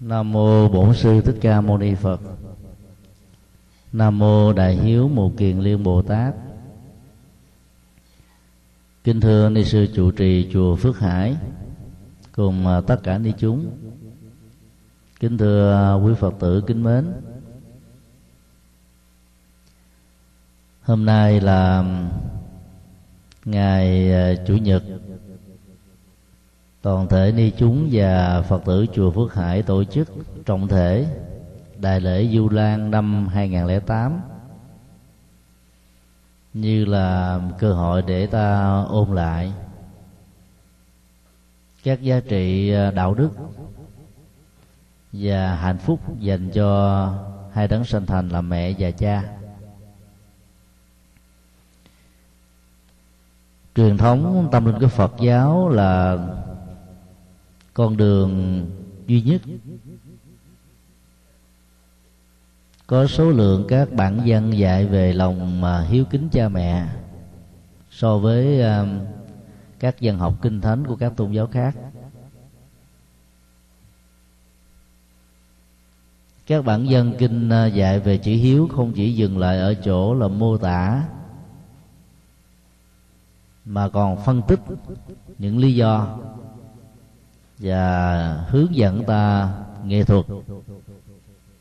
Nam mô Bổn sư Thích Ca Mâu Ni Phật. Nam mô Đại hiếu Mù Kiền Liên Bồ Tát. Kính thưa ni sư trụ trì chùa Phước Hải, cùng à, tất cả ni chúng. Kính thưa à, quý Phật tử kính mến. Hôm nay là à, ngày chủ nhật toàn thể ni chúng và phật tử chùa Phước Hải tổ chức trọng thể đại lễ Du Lan năm 2008 như là cơ hội để ta ôn lại các giá trị à, đạo đức và hạnh phúc dành cho hai đấng sanh thành là mẹ và cha. Truyền thống tâm linh của Phật giáo là con đường duy nhất. Có số lượng các bản văn dạy về lòng mà hiếu kính cha mẹ so với um, các dân học kinh thánh của các tôn giáo khác. Các bản dân kinh uh, dạy về chữ hiếu không chỉ dừng lại ở chỗ là mô tả, mà còn phân tích những lý do và hướng dẫn ta nghệ thuật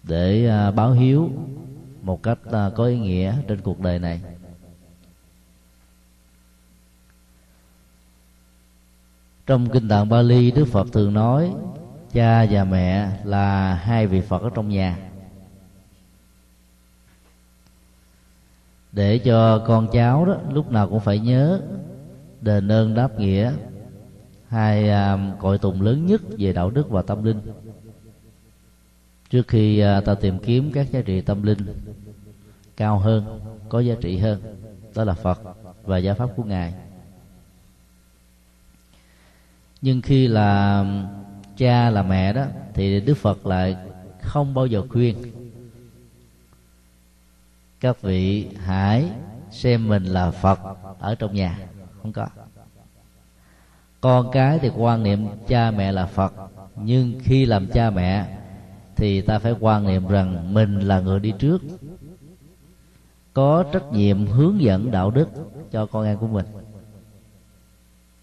để à, báo hiếu một cách à, có ý nghĩa trên cuộc đời này. Trong kinh tạng Bali, Đức Phật thường nói, cha và mẹ là hai vị Phật ở trong nhà. Để cho con cháu đó lúc nào cũng phải nhớ đền ơn đáp nghĩa hai à, cội tùng lớn nhất về đạo đức và tâm linh. Trước khi à, ta tìm kiếm các giá trị tâm linh cao hơn, có giá trị hơn, đó là phật và giáo pháp của ngài. Nhưng khi là cha là mẹ đó, thì đức phật lại không bao giờ khuyên các vị hãy xem mình là phật ở trong nhà. Không có con cái thì quan niệm cha mẹ là phật nhưng khi làm cha mẹ thì ta phải quan niệm rằng mình là người đi trước. Có trách nhiệm hướng dẫn đạo đức cho con em của mình.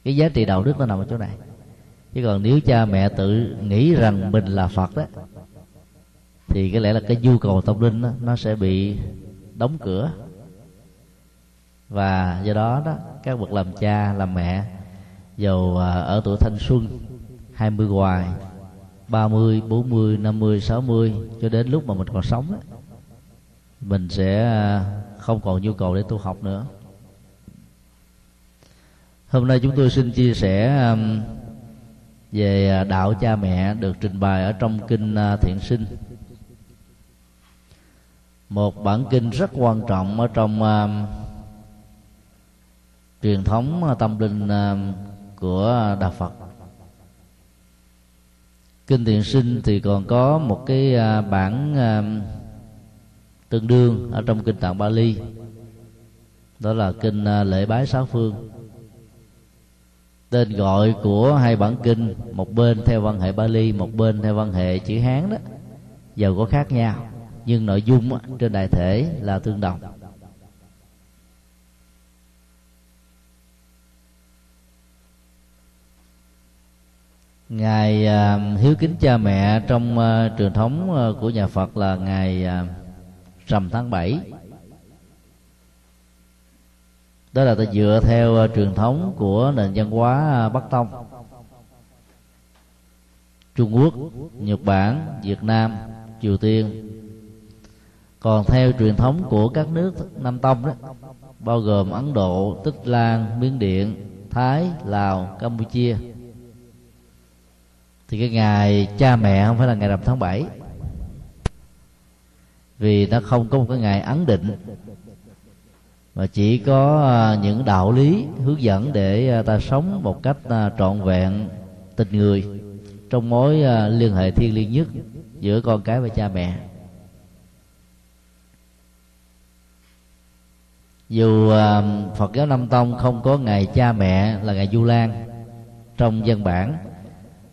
Cái giá trị đạo đức nó nằm ở chỗ này. Chứ còn nếu cha mẹ tự nghĩ rằng mình là phật đó thì có lẽ là cái nhu cầu tâm linh đó, nó sẽ bị đóng cửa. Và do đó đó các bậc làm cha làm mẹ dầu à, ở tuổi thanh xuân 20 hoài 30, 40, 50, 60 cho đến lúc mà mình còn sống ấy, mình sẽ à, không còn nhu cầu để tu học nữa. Hôm nay chúng tôi xin chia sẻ về à, đạo cha mẹ được trình bày ở trong kinh thiện sinh. Một bản kinh rất quan trọng ở trong uh, truyền thống tâm linh uh, của đạo phật. Kinh thiện sinh thì còn có một cái à, bản à, tương đương ở trong kinh tạng bali. Đó là kinh à, lễ bái sáu phương. Tên gọi của hai bản kinh, một bên theo văn hệ bali, một bên theo văn hệ chữ hán đó, giàu có khác nhau, nhưng nội dung trên đại thể là tương đồng. Ngày à, hiếu kính cha mẹ trong à, truyền thống à, của nhà Phật là ngày rằm tháng 7 đó là ta dựa theo truyền thống của nền văn hóa Bắc Tông. Trung Quốc, Nhật Bản, Việt Nam, Triều Tiên. Còn theo truyền thống của các nước Nam Tông đó bao gồm Ấn Độ, Tích Lan, Miến Điện, Thái, Lào, Campuchia thì cái ngày cha mẹ không phải là ngày rằm tháng 7 vì nó không có một cái ngày ấn định, mà chỉ có à, những đạo lý hướng dẫn để à, ta sống một cách à, trọn vẹn, tình người trong mối liên hệ thiêng liêng nhất giữa con cái và cha mẹ. Dù Phật giáo Nam Tông không có ngày cha mẹ là ngày Du Lan trong văn bản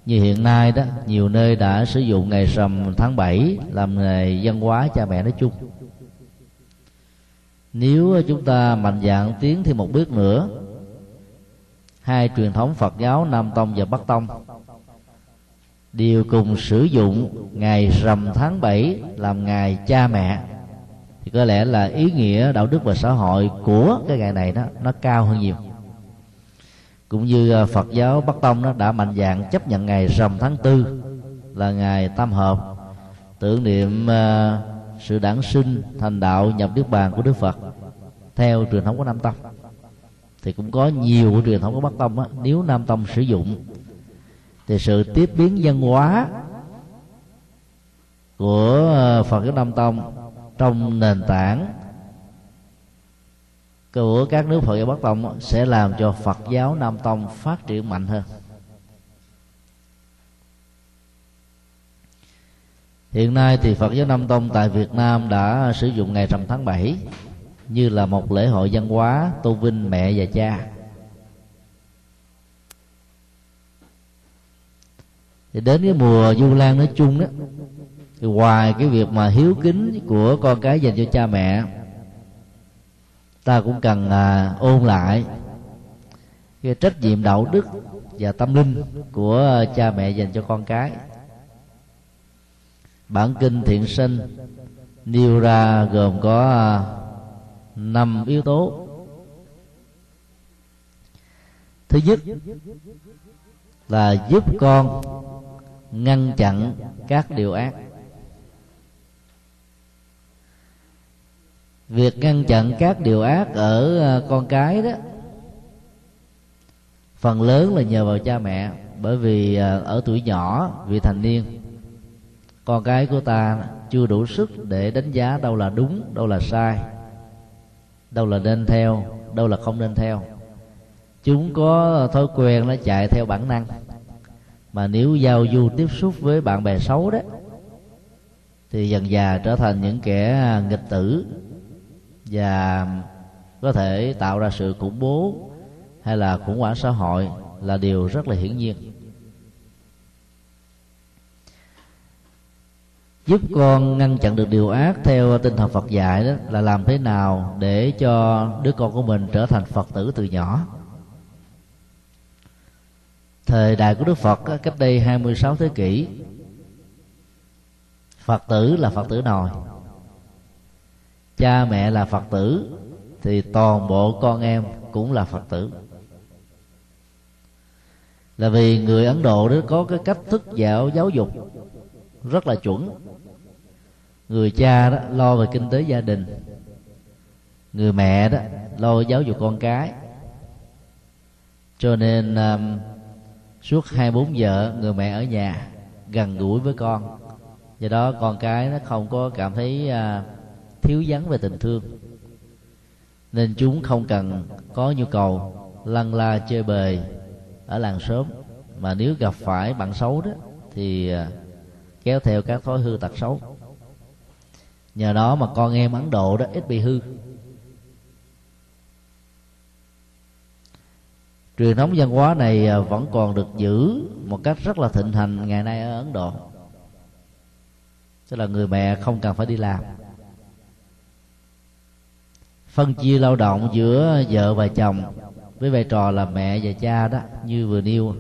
như hiện nay đó, nhiều nơi đã sử dụng ngày rằm tháng 7 làm ngày văn hóa cha mẹ nói chung. Nếu chúng ta mạnh dạn tiến thêm một bước nữa, hai truyền thống Phật giáo Nam Tông và Bắc Tông đều cùng sử dụng ngày rằm tháng 7 làm ngày cha mẹ, thì có lẽ là ý nghĩa đạo đức và xã hội của cái ngày này đó, nó cao hơn nhiều cũng như à, Phật giáo Bắc Tông nó đã mạnh dạng chấp nhận ngày rằm tháng tư là ngày tam hợp. Tưởng niệm à, sự đản sinh thành đạo nhập niết bàn của Đức Phật theo truyền thống của Nam Tông. Thì cũng có nhiều của truyền thống của Bắc Tông á, nếu Nam Tông sử dụng thì sự tiếp biến văn hóa của à, Phật giáo Nam Tông trong nền tảng của các nước Phật giáo Bắc Tông sẽ làm cho Phật giáo Nam Tông phát triển mạnh hơn. Hiện nay thì Phật giáo Nam Tông tại Việt Nam đã sử dụng ngày rằm tháng 7 như là một lễ hội văn hóa tôn vinh mẹ và cha. Thì đến cái mùa Du Lan nói chung đó, thì ngoài cái việc mà hiếu kính của con cái dành cho cha mẹ ta cũng cần à, ôn lại cái trách nhiệm đạo đức và tâm linh của cha mẹ dành cho con cái. Bản kinh thiện sinh nêu ra gồm có à, năm yếu tố. Thứ nhất là giúp con ngăn chặn các điều ác. Việc ngăn chặn các điều ác ở à, con cái đó, phần lớn là nhờ vào cha mẹ. Bởi vì à, ở tuổi nhỏ, vị thành niên, con cái của ta chưa đủ sức để đánh giá đâu là đúng, đâu là sai, đâu là nên theo, đâu là không nên theo. Chúng có thói quen nó chạy theo bản năng. Mà nếu giao du tiếp xúc với bạn bè xấu đó, thì dần già trở thành những kẻ à, nghịch tử và có thể tạo ra sự khủng bố hay là khủng hoảng xã hội là điều rất là hiển nhiên. Giúp con ngăn chặn được điều ác theo tinh thần Phật dạy đó là làm thế nào để cho đứa con của mình trở thành Phật tử từ nhỏ. Thời đại của Đức Phật cách đây 26 thế kỷ, Phật tử là Phật tử nòi cha mẹ là phật tử thì toàn bộ con em cũng là phật tử. Là vì người ấn độ đó có cái cách thức dạo giáo dục rất là chuẩn. Người cha đó lo về kinh tế gia đình người mẹ đó lo giáo dục con cái. Cho nên um, suốt hai bốn giờ người mẹ ở nhà gần gũi với con. Do đó con cái nó không có cảm thấy uh, thiếu vắng về tình thương. Nên chúng không cần có nhu cầu lăn la chơi bời ở làng sớm mà nếu gặp phải bạn xấu đó, thì à, kéo theo các thói hư tật xấu. Nhờ đó mà con em ấn độ đó ít bị hư. Truyền thống văn hóa này à, vẫn còn được giữ một cách rất là thịnh hành ngày nay ở ấn độ. Tức là người mẹ không cần phải đi làm phân chia lao động giữa vợ và chồng với vai trò là mẹ và cha đó, như vừa nêu.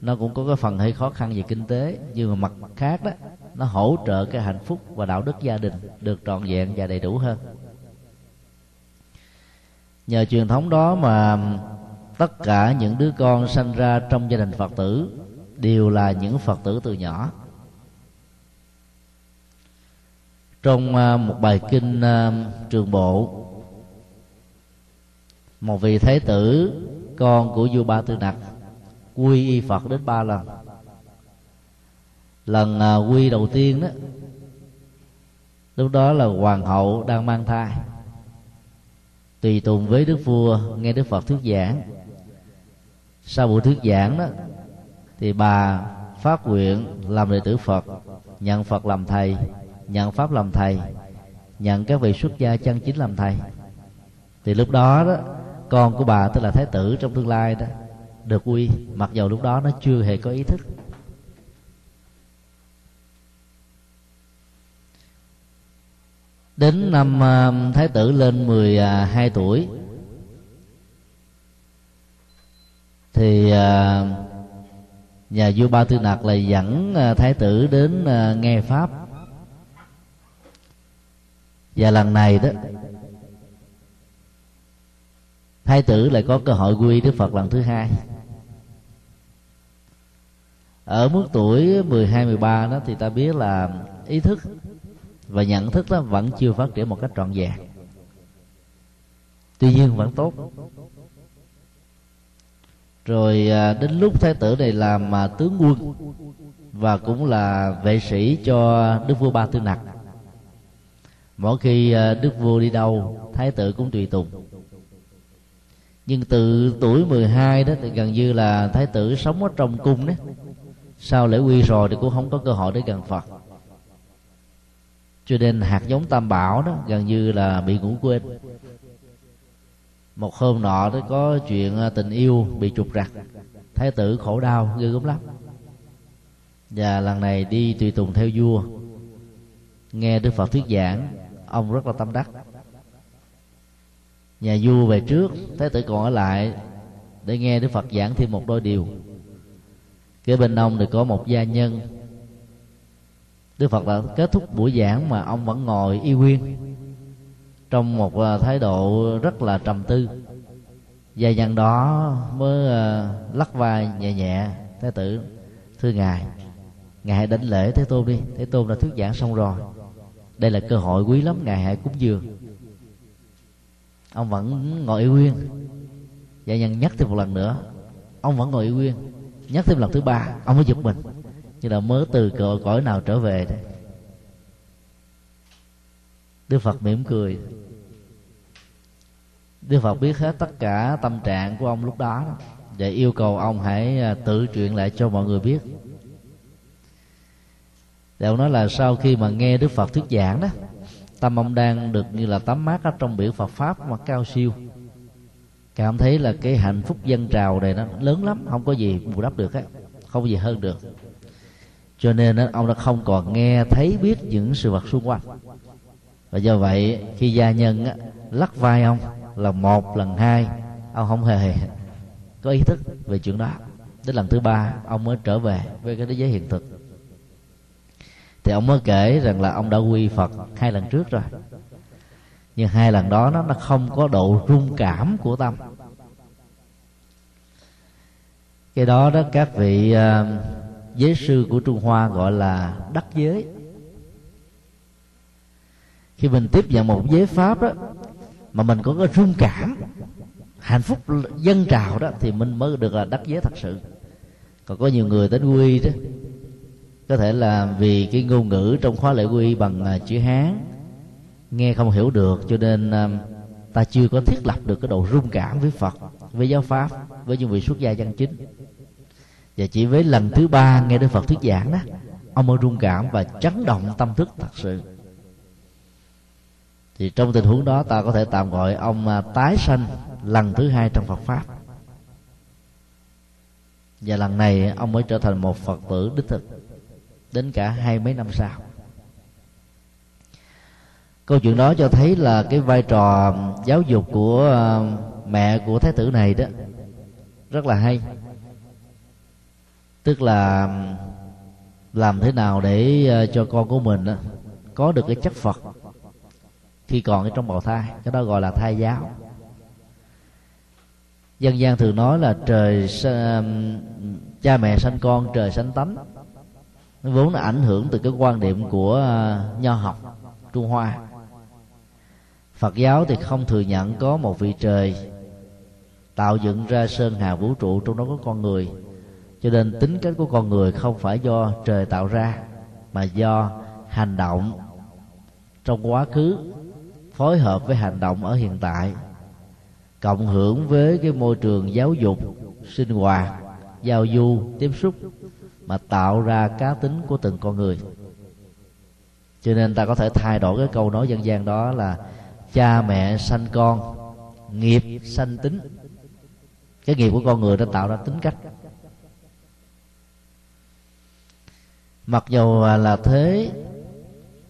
Nó cũng có cái phần hơi khó khăn về kinh tế, nhưng mà mặt khác đó, nó hỗ trợ cái hạnh phúc và đạo đức gia đình được trọn vẹn và đầy đủ hơn. Nhờ truyền thống đó mà tất cả những đứa con sanh ra trong gia đình phật tử đều là những phật tử từ nhỏ. Trong à, một bài kinh à, trường bộ một vị thế tử, con của vua ba tư nặc quy y phật đến ba lần. Lần à, quy đầu tiên đó, lúc đó là hoàng hậu đang mang thai. Tùy tùng với đức vua, nghe đức phật thuyết giảng. Sau buổi thuyết giảng đó, thì bà phát nguyện làm đệ tử phật, nhận phật làm thầy, nhận pháp làm thầy, nhận các vị xuất gia chân chính làm thầy. Thì lúc đó đó con của bà tức là thái tử trong tương lai đó, được quy mặc dầu lúc đó nó chưa hề có ý thức. Đến năm à, thái tử lên 12 à, tuổi, thì à, nhà vua ba tư nặc lại dẫn thái tử đến nghe pháp. Và lần này đó thái tử lại có cơ hội quy đức phật lần thứ hai. Ở mức tuổi 12 13 đó thì ta biết là ý thức và nhận thức đó vẫn chưa phát triển một cách trọn vẹn. Tuy nhiên vẫn tốt. Rồi à, đến lúc thái tử này làm mà tướng quân và cũng là vệ sĩ cho đức vua ba tư nặc. Mỗi khi à, đức vua đi đâu, thái tử cũng tùy tùng nhưng từ tuổi 12 đó thì gần như là thái tử sống ở trong cung đấy. Sau lễ quy rồi thì cũng không có cơ hội để gần phật. Cho nên hạt giống tam bảo đó gần như là bị ngủ quên. Một hôm nọ đó có chuyện à, tình yêu bị trục rặt thái tử khổ đau, ghê gớm lắm. Và lần này đi tùy tùng theo vua. Nghe đức phật thuyết giảng, ông rất là tâm đắc nhà vua về trước thái tử còn ở lại để nghe đức phật giảng thêm một đôi điều. Kế bên ông thì có một gia nhân. Đức phật đã kết thúc buổi giảng mà ông vẫn ngồi y nguyên trong một à, thái độ rất là trầm tư. Gia nhân đó mới à, lắc vai nhẹ nhẹ thái tử, thưa ngài ngài hãy đánh lễ thế tôn đi. Thế tôn đã thuyết giảng xong rồi. Đây là cơ hội quý lắm, ngài hãy cúng dường ông vẫn ngồi y nguyên dạ và nhân nhắc thêm một lần nữa. Ông vẫn ngồi y nguyên nhắc thêm lần thứ ba ông mới giật mình. Như là mới từ cõi, cõi nào trở về đấy. Đức phật mỉm cười. Đức phật biết hết tất cả tâm trạng của ông lúc đó để yêu cầu ông hãy à, tự truyện lại cho mọi người biết. Để ông nói là sau khi mà nghe đức phật thuyết giảng đó tâm ông đang được như là tắm mát ở trong biển phật pháp mà cao siêu. Cảm thấy là cái hạnh phúc dân trào này nó lớn lắm không có gì bù đắp được á không có gì hơn được. Cho nên ông đã không còn nghe thấy biết những sự vật xung quanh. Và do vậy khi gia nhân á, lắc vai ông là một lần hai ông không hề có ý thức về chuyện đó. Đến lần thứ ba ông mới trở về với cái thế giới hiện thực thì ông mới kể rằng là ông đã quy phật hai lần trước rồi. Nhưng hai lần đó nó nó không có độ rung cảm của tâm. Cái đó đó các vị uh, giới sư của trung hoa gọi là đắc giới. Khi mình tiếp nhận một giới pháp đó mà mình có cái rung cảm hạnh phúc dân trào đó thì mình mới được là đắc giới thật sự. Còn có nhiều người đến quy đó có thể là vì cái ngôn ngữ trong khóa lễ quy bằng à, chữ hán. Nghe không hiểu được, cho nên à, ta chưa có thiết lập được cái độ rung cảm với phật, với giáo pháp, với những vị xuất gia chân chính. Và chỉ với lần thứ ba nghe đức phật thuyết giảng đó, ông mới rung cảm và chấn động tâm thức thật sự. Thì trong tình huống đó, ta có thể tạm gọi ông à, tái sanh lần thứ hai trong phật pháp. Và lần này, ông mới trở thành một phật tử đích thực đến cả hai mấy năm sau. Câu chuyện đó cho thấy là cái vai trò giáo dục của mẹ của thái tử này đó, rất là hay. Tức là làm thế nào để ờ, cho con của mình có được cái chất phật khi còn ở trong bào thai, cái đó gọi là thai giáo. Dân gian thường nói là trời cha mẹ sanh con, trời sanh tánh nó vốn là ảnh hưởng từ cái quan điểm của à, nho học trung hoa. Phật giáo thì không thừa nhận có một vị trời tạo dựng ra sơn hà vũ trụ trong đó có con người. Cho nên tính cách của con người không phải do trời tạo ra, mà do hành động trong quá khứ phối hợp với hành động ở hiện tại, cộng hưởng với cái môi trường giáo dục, sinh hoạt, giao du, tiếp xúc mà tạo ra cá tính của từng con người. Cho nên ta có thể thay đổi cái câu nói dân gian đó là cha mẹ sanh con, nghiệp sanh tính. Cái nghiệp của con người đã tạo ra tính cách. Mặc dù là thế,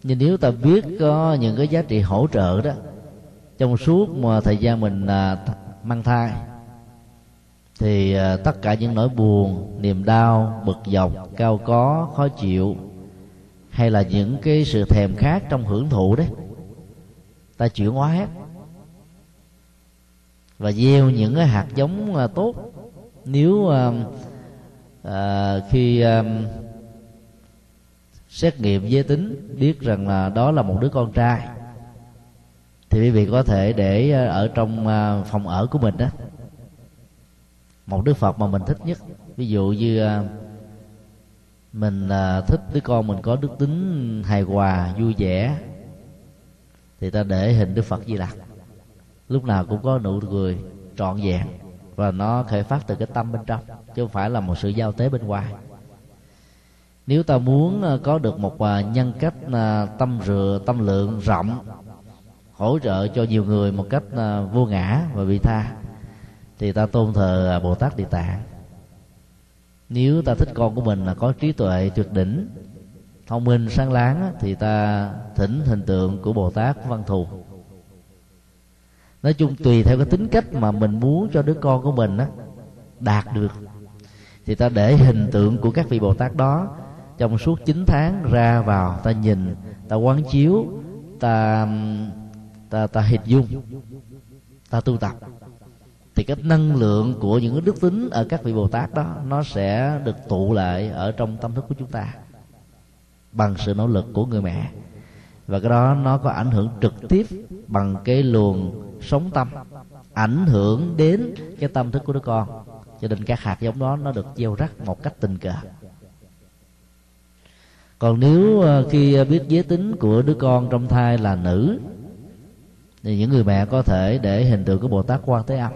nhưng nếu ta biết có những cái giá trị hỗ trợ đó, trong suốt mà thời gian mình à, mang thai thì à, tất cả những nỗi buồn niềm đau bực dọc cao có khó chịu hay là những cái sự thèm khát trong hưởng thụ đấy ta chuyển hóa hết. Và gieo những cái hạt giống à, tốt. Nếu à, à, khi à, xét nghiệm giới tính biết rằng là đó là một đứa con trai thì quý vị có thể để à, ở trong phòng ở của mình đó một đức phật mà mình thích nhất. Ví dụ như à, mình à, thích đứa con mình có đức tính hài hòa, vui vẻ, thì ta để hình đức phật di lặc. Lúc nào cũng có nụ cười trọn vẹn và nó khởi phát từ cái tâm bên trong, chứ không phải là một sự giao tế bên ngoài. Nếu ta muốn à, có được một nhân cách tâm rửa tâm lượng rộng, hỗ trợ cho nhiều người một cách vô ngã và vị tha thì ta tôn thờ à, bồ tát địa tạng. Nếu ta thích con của mình là có trí tuệ tuyệt đỉnh, thông minh, sáng láng thì ta thỉnh hình tượng của bồ tát văn thù. Nói chung, tùy theo cái tính cách mà mình muốn cho đứa con của mình á, đạt được, thì ta để hình tượng của các vị bồ tát đó trong suốt 9 tháng ra vào, ta nhìn, ta quán chiếu, ta ta ta hình dung, ta tu tập thì cái năng lượng của những cái đức tính ở các vị bồ tát đó, nó sẽ được tụ lại ở trong tâm thức của chúng ta bằng sự nỗ lực của người mẹ. Và cái đó nó có ảnh hưởng trực tiếp bằng cái luồng sống tâm, ảnh hưởng đến cái tâm thức của đứa con. Cho nên các hạt giống đó nó được gieo rắc một cách tình cờ. Còn nếu ờ, khi biết giới tính của đứa con trong thai là nữ, thì những người mẹ có thể để hình tượng của bồ tát quan thế âm.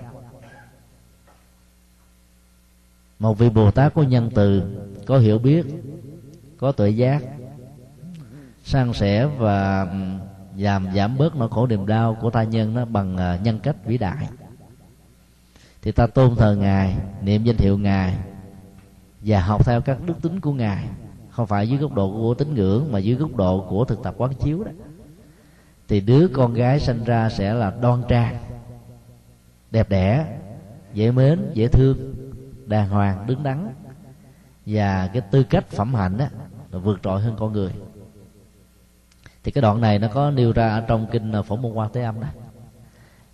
Một vị bồ tát có nhân từ, có hiểu biết, có tuệ giác, san sẻ và giảm giảm bớt nỗi khổ niềm đau của ta nhân nó bằng ờ, nhân cách vĩ đại. Thì ta tôn thờ ngài, niệm danh hiệu ngài và học theo các đức tính của ngài. Không phải dưới góc độ của tín ngưỡng mà dưới góc độ của thực tập quán chiếu đó. Thì đứa con gái sinh ra sẽ là đoan trang, đẹp đẽ, dễ mến, dễ thương đàng hoàng, đứng đắn. Và cái tư cách phẩm hạnh đó là vượt trội hơn con người. Thì cái đoạn này nó có nêu ra ở trong kinh à, phổ môn quan thế âm đó.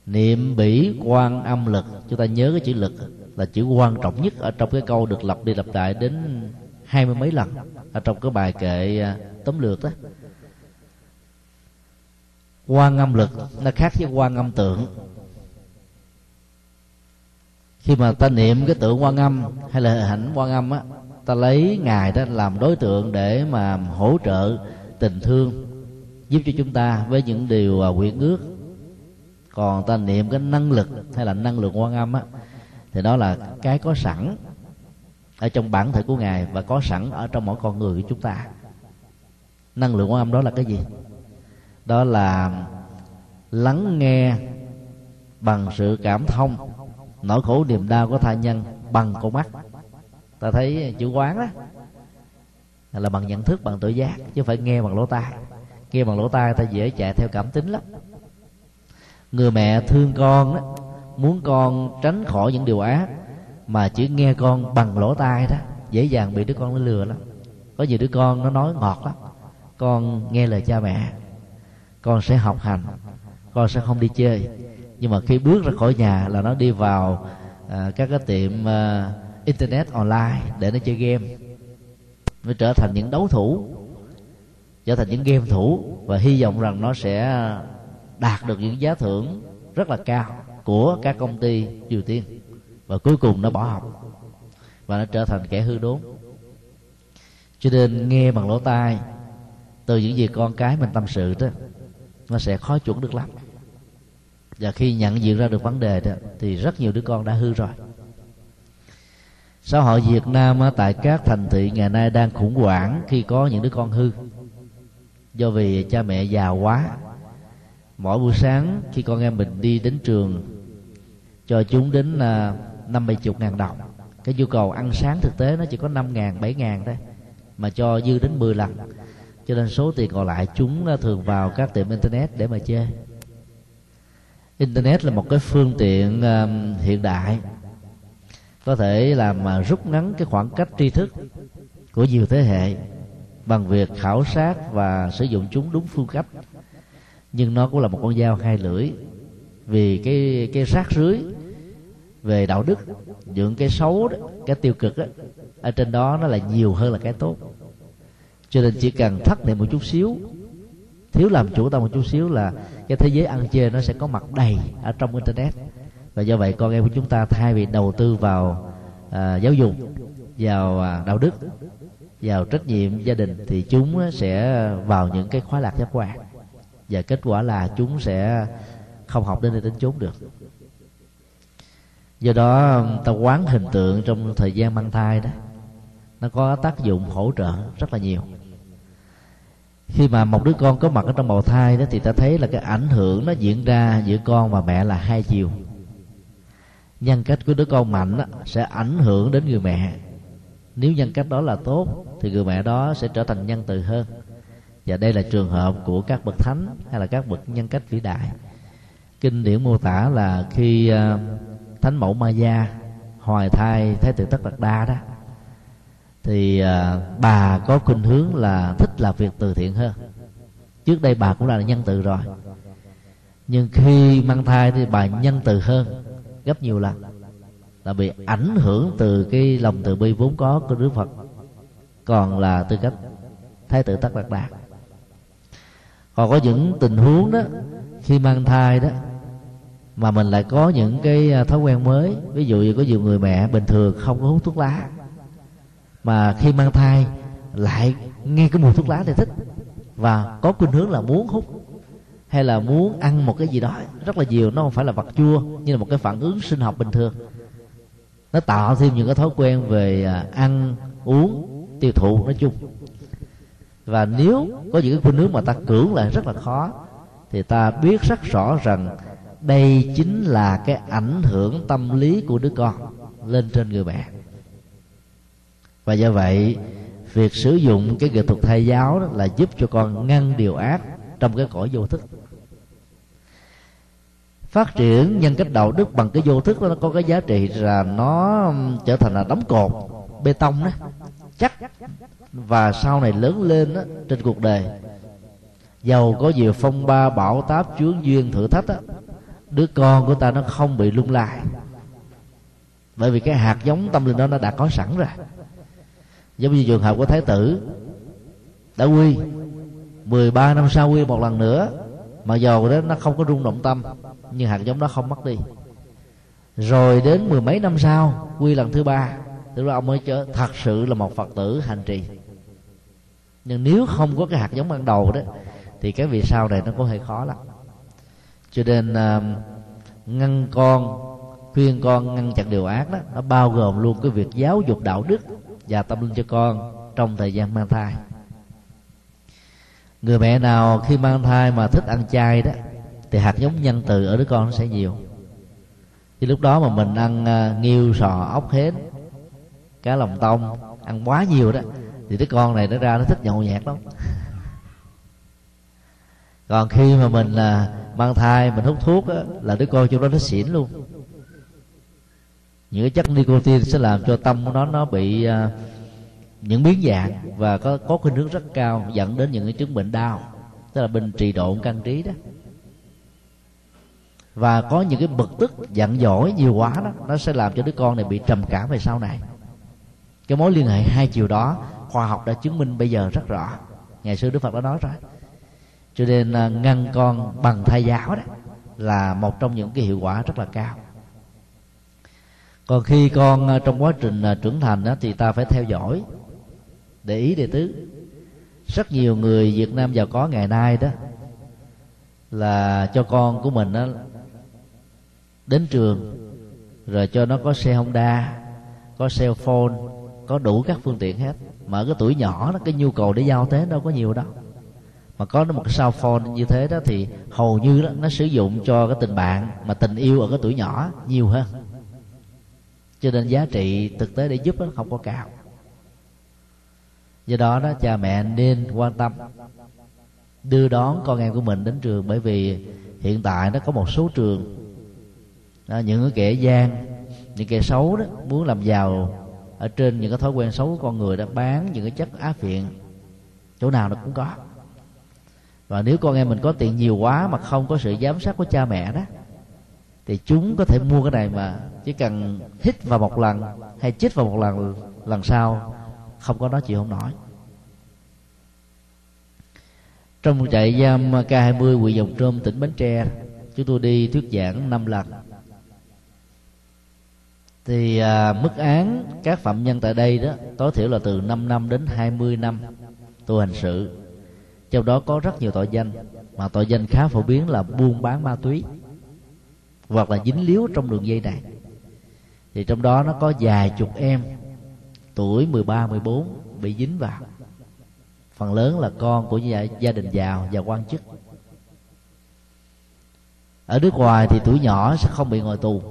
Niệm bỉ quan âm lực, chúng ta nhớ cái chữ lực là chữ quan trọng nhất ở trong cái câu được lặp đi lặp lại đến hai mươi mấy lần ở trong cái bài kệ à, tóm lược đó. Quan âm lực nó khác với quan âm tượng khi mà ta niệm cái tượng quan âm hay là hạnh quan âm á, ta lấy ngài đó làm đối tượng để mà hỗ trợ tình thương, giúp cho chúng ta với những điều à, quyện ước. Còn ta niệm cái năng lực hay là năng lượng quan âm á, thì đó là cái có sẵn ở trong bản thể của ngài và có sẵn ở trong mỗi con người của chúng ta. Năng lượng quan âm đó là cái gì? Đó là lắng nghe bằng sự cảm thông nỗi khổ niềm đau của thai nhân bằng con mắt. Ta thấy chữ quán đó là bằng nhận thức bằng tự giác chứ phải nghe bằng lỗ tai. Nghe bằng lỗ tai ta dễ chạy theo cảm tính lắm. Người mẹ thương con đó, muốn con tránh khỏi những điều ác mà chỉ nghe con bằng lỗ tai đó dễ dàng bị đứa con nó lừa lắm. Có nhiều đứa con nó nói ngọt lắm. Con nghe lời cha mẹ con sẽ học hành con sẽ không đi chơi nhưng mà khi bước ra khỏi nhà là nó đi vào à, các cái tiệm à, internet online để nó chơi game. Nó trở thành những đấu thủ trở thành những game thủ và hy vọng rằng nó sẽ đạt được những giá thưởng rất là cao của các công ty triều tiên. Và cuối cùng nó bỏ học và nó trở thành kẻ hư đốn. Cho nên nghe bằng lỗ tai từ những gì con cái mình tâm sự đó nó sẽ khó chuẩn được lắm và khi nhận diện ra được vấn đề đó, thì rất nhiều đứa con đã hư rồi. Xã hội Việt Nam tại các thành thị ngày nay đang khủng hoảng khi có những đứa con hư. Do vì cha mẹ già quá, mỗi buổi sáng khi con em mình đi đến trường, cho chúng đến à, năm mươi chục ngàn đồng. Cái nhu cầu ăn sáng thực tế nó chỉ có năm ngàn, bảy ngàn thôi, mà cho dư đến 10 lần. Cho nên số tiền còn lại chúng à, thường vào các tiệm internet để mà chơi internet là một cái phương tiện uh, hiện đại. Có thể làm mà rút ngắn cái khoảng cách tri thức của nhiều thế hệ bằng việc khảo sát và sử dụng chúng đúng phương cách. Nhưng nó cũng là một con dao hai lưỡi vì cái cái rác rưới về đạo đức những cái xấu đó, cái tiêu cực đó, ở trên đó nó là nhiều hơn là cái tốt. Cho nên chỉ cần thắt niệm một chút xíu thiếu làm chủ tâm một chút xíu là cái thế giới ăn chơi nó sẽ có mặt đầy ở trong internet. Và do vậy con em của chúng ta thay vì đầu tư vào à, giáo dục vào à, đạo đức vào trách nhiệm gia đình thì chúng sẽ vào những cái khóa lạc giác quan. Và kết quả là chúng sẽ không học đến nơi đến chốn được. Do đó ta quán hình tượng trong thời gian mang thai đó nó có tác dụng hỗ trợ rất là nhiều khi mà một đứa con có mặt ở trong bào thai đó thì ta thấy là cái ảnh hưởng nó diễn ra giữa con và mẹ là hai chiều. Nhân cách của đứa con mạnh đó, sẽ ảnh hưởng đến người mẹ. Nếu nhân cách đó là tốt thì người mẹ đó sẽ trở thành nhân từ hơn. Và đây là trường hợp của các bậc thánh hay là các bậc nhân cách vĩ đại. Kinh điển mô tả là khi uh, thánh mẫu ma gia hoài thai thái tử tất đạt đa đó thì à, bà có khuynh hướng là thích làm việc từ thiện hơn. Trước đây bà cũng là nhân từ rồi. Nhưng khi mang thai thì bà nhân từ hơn, gấp nhiều lần. Là bị ảnh hưởng từ cái lòng từ bi vốn có của đức phật. Còn là tư cách thái tử tất đạt đạt còn có những tình huống đó, khi mang thai đó, mà mình lại có những cái à, thói quen mới. Ví dụ như có nhiều người mẹ bình thường không có hút thuốc lá mà khi mang thai, lại nghe cái mùi thuốc lá thì thích. Và có khuynh hướng là muốn hút, hay là muốn ăn một cái gì đó rất là nhiều. Nó không phải là vật chua như là một cái phản ứng sinh học bình thường. Nó tạo thêm những cái thói quen về à, ăn, uống, tiêu thụ, nói chung. Và nếu có những cái khuynh hướng mà ta cưỡng lại rất là khó, thì ta biết rất rõ rằng đây chính là cái ảnh hưởng tâm lý của đứa con lên trên người mẹ và do vậy việc sử dụng cái nghệ thuật thầy giáo đó là giúp cho con ngăn điều ác trong cái cõi vô thức. Phát triển nhân cách đạo đức bằng cái vô thức đó nó có cái giá trị là nó trở thành là đóng cột bê tông đó. Chắc và sau này lớn lên đó, trên cuộc đời giàu có nhiều phong ba bão táp chướng duyên thử thách đó, đứa con của ta nó không bị lung lai. Bởi vì cái hạt giống tâm linh đó nó đã có sẵn rồi giống như trường hợp của thái tử đã quy 13 năm sau quy một lần nữa mà dầu đó nó không có rung động tâm nhưng hạt giống đó không mất đi. Rồi đến mười mấy năm sau quy lần thứ ba tức là ông mới trở thật sự là một phật tử hành trì. Nhưng nếu không có cái hạt giống ban đầu đó thì cái vì sau này nó có hơi khó lắm. Cho nên uh, ngăn con khuyên con ngăn chặn điều ác đó nó bao gồm luôn cái việc giáo dục đạo đức và tâm linh cho con trong thời gian mang thai. Người mẹ nào khi mang thai mà thích ăn chay đó thì hạt giống nhân từ ở đứa con nó sẽ nhiều. Thì lúc đó mà mình ăn à, uh, nghiêu sò ốc hến cá lòng tông ăn quá nhiều đó thì đứa con này nó ra nó thích nhậu nhẹt lắm. Còn khi mà mình là mang thai mình hút thuốc á, là đứa con trong đó nó xỉn luôn những cái chất nicotine sẽ làm cho tâm của nó nó bị uh, những biến dạng và có có khuynh hướng rất cao dẫn đến những cái chứng bệnh đau tức là bệnh trì độn căn trí đó. Và có những cái bực tức giận dỗi nhiều quá đó nó sẽ làm cho đứa con này bị trầm cảm về sau này. Cái mối liên hệ hai chiều đó khoa học đã chứng minh bây giờ rất rõ. Ngày xưa đức phật đã nói rồi. Cho nên à, ngăn con bằng thai giáo đó là một trong những cái hiệu quả rất là cao còn khi con à, trong quá trình à, trưởng thành đó, thì ta phải theo dõi để ý đệ tứ. Rất nhiều người việt nam giàu có ngày nay đó là cho con của mình đó đến trường rồi cho nó có xe honda có cell phone có đủ các phương tiện hết. Mà ở cái tuổi nhỏ đó cái nhu cầu để giao tế đâu có nhiều đâu. Mà có nó một cái sao phone như thế đó thì hầu như đó, nó sử dụng cho cái tình bạn mà tình yêu ở cái tuổi nhỏ nhiều hơn cho nên giá trị thực tế để giúp nó không có cao. Do đó đó cha mẹ nên quan tâm đưa đón con em của mình đến trường. Bởi vì hiện tại nó có một số trường đó, những cái kẻ gian những kẻ xấu đó muốn làm giàu ở trên những cái thói quen xấu của con người đã bán những cái chất á phiện chỗ nào nó cũng có. Và nếu con em mình có tiền nhiều quá mà không có sự giám sát của cha mẹ đó thì chúng có thể mua cái này mà chỉ cần hít vào một lần hay chích vào một lần lần sau không có nói chịu không nổi trong trại giam K20 huyện Dòng Trôm tỉnh Bến Tre chúng tôi đi thuyết giảng năm lần. Thì à, mức án các phạm nhân tại đây đó tối thiểu là từ 5 năm đến 20 năm tu hành sự. Trong đó có rất nhiều tội danh mà tội danh khá phổ biến là buôn bán ma túy hoặc là dính líu trong đường dây này. Thì trong đó nó có vài chục em tuổi 13, 14 bị dính vào. Phần lớn là con của gia, gia đình giàu và quan chức. Ở nước ngoài thì tuổi nhỏ sẽ không bị ngồi tù.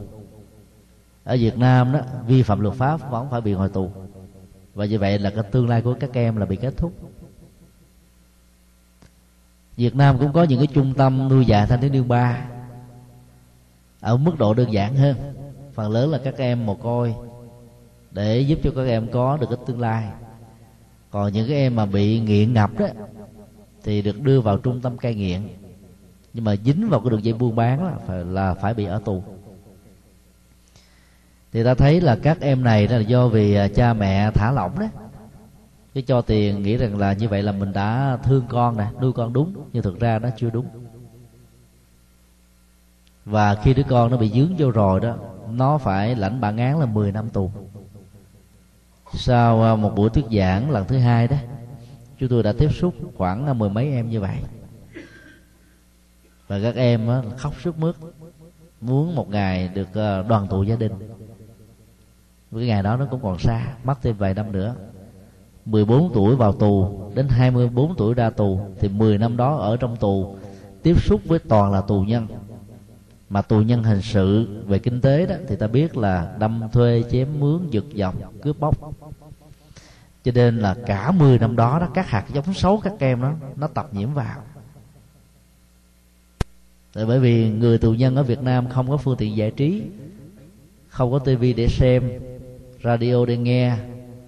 Ở Việt Nam đó vi phạm luật pháp vẫn phải bị ngồi tù. Và như vậy là cái tương lai của các em là bị kết thúc. Việt Nam cũng có những cái trung tâm nuôi dạy thanh thiếu niên ba ở mức độ đơn giản hơn. Phần lớn là các em mồ côi. Để giúp cho các em có được cái tương lai. Còn những cái em mà bị nghiện ngập đó, thì được đưa vào trung tâm cai nghiện. Nhưng mà dính vào cái đường dây buôn bán là phải là phải bị ở tù. Thì ta thấy là các em này là do vì à, cha mẹ thả lỏng đấy cái cho tiền nghĩ rằng là như vậy là mình đã thương con nè, nuôi con đúng, nhưng thực ra nó chưa đúng và khi đứa con nó bị dướng vô rồi đó, nó phải lãnh bản án là 10 năm tù. Sau à, một buổi thuyết giảng lần thứ hai đó, chúng tôi đã tiếp xúc khoảng là mười mấy em như vậy. Và các em khóc sức mướt, muốn một ngày được à, đoàn tụ gia đình. Cái ngày đó nó cũng còn xa, mất thêm vài năm nữa. 14 tuổi vào tù, đến 24 tuổi ra tù, thì 10 năm đó ở trong tù, tiếp xúc với toàn là tù nhân mà tù nhân hình sự về kinh tế đó, thì ta biết là đâm thuê chém mướn, giật dọc cướp bóc. Cho nên là cả 10 năm đó đó, các hạt giống xấu, các em đó, nó tập nhiễm vào. Tại bởi vì người tù nhân ở Việt Nam không có phương tiện giải trí, không có tivi để xem, radio để nghe,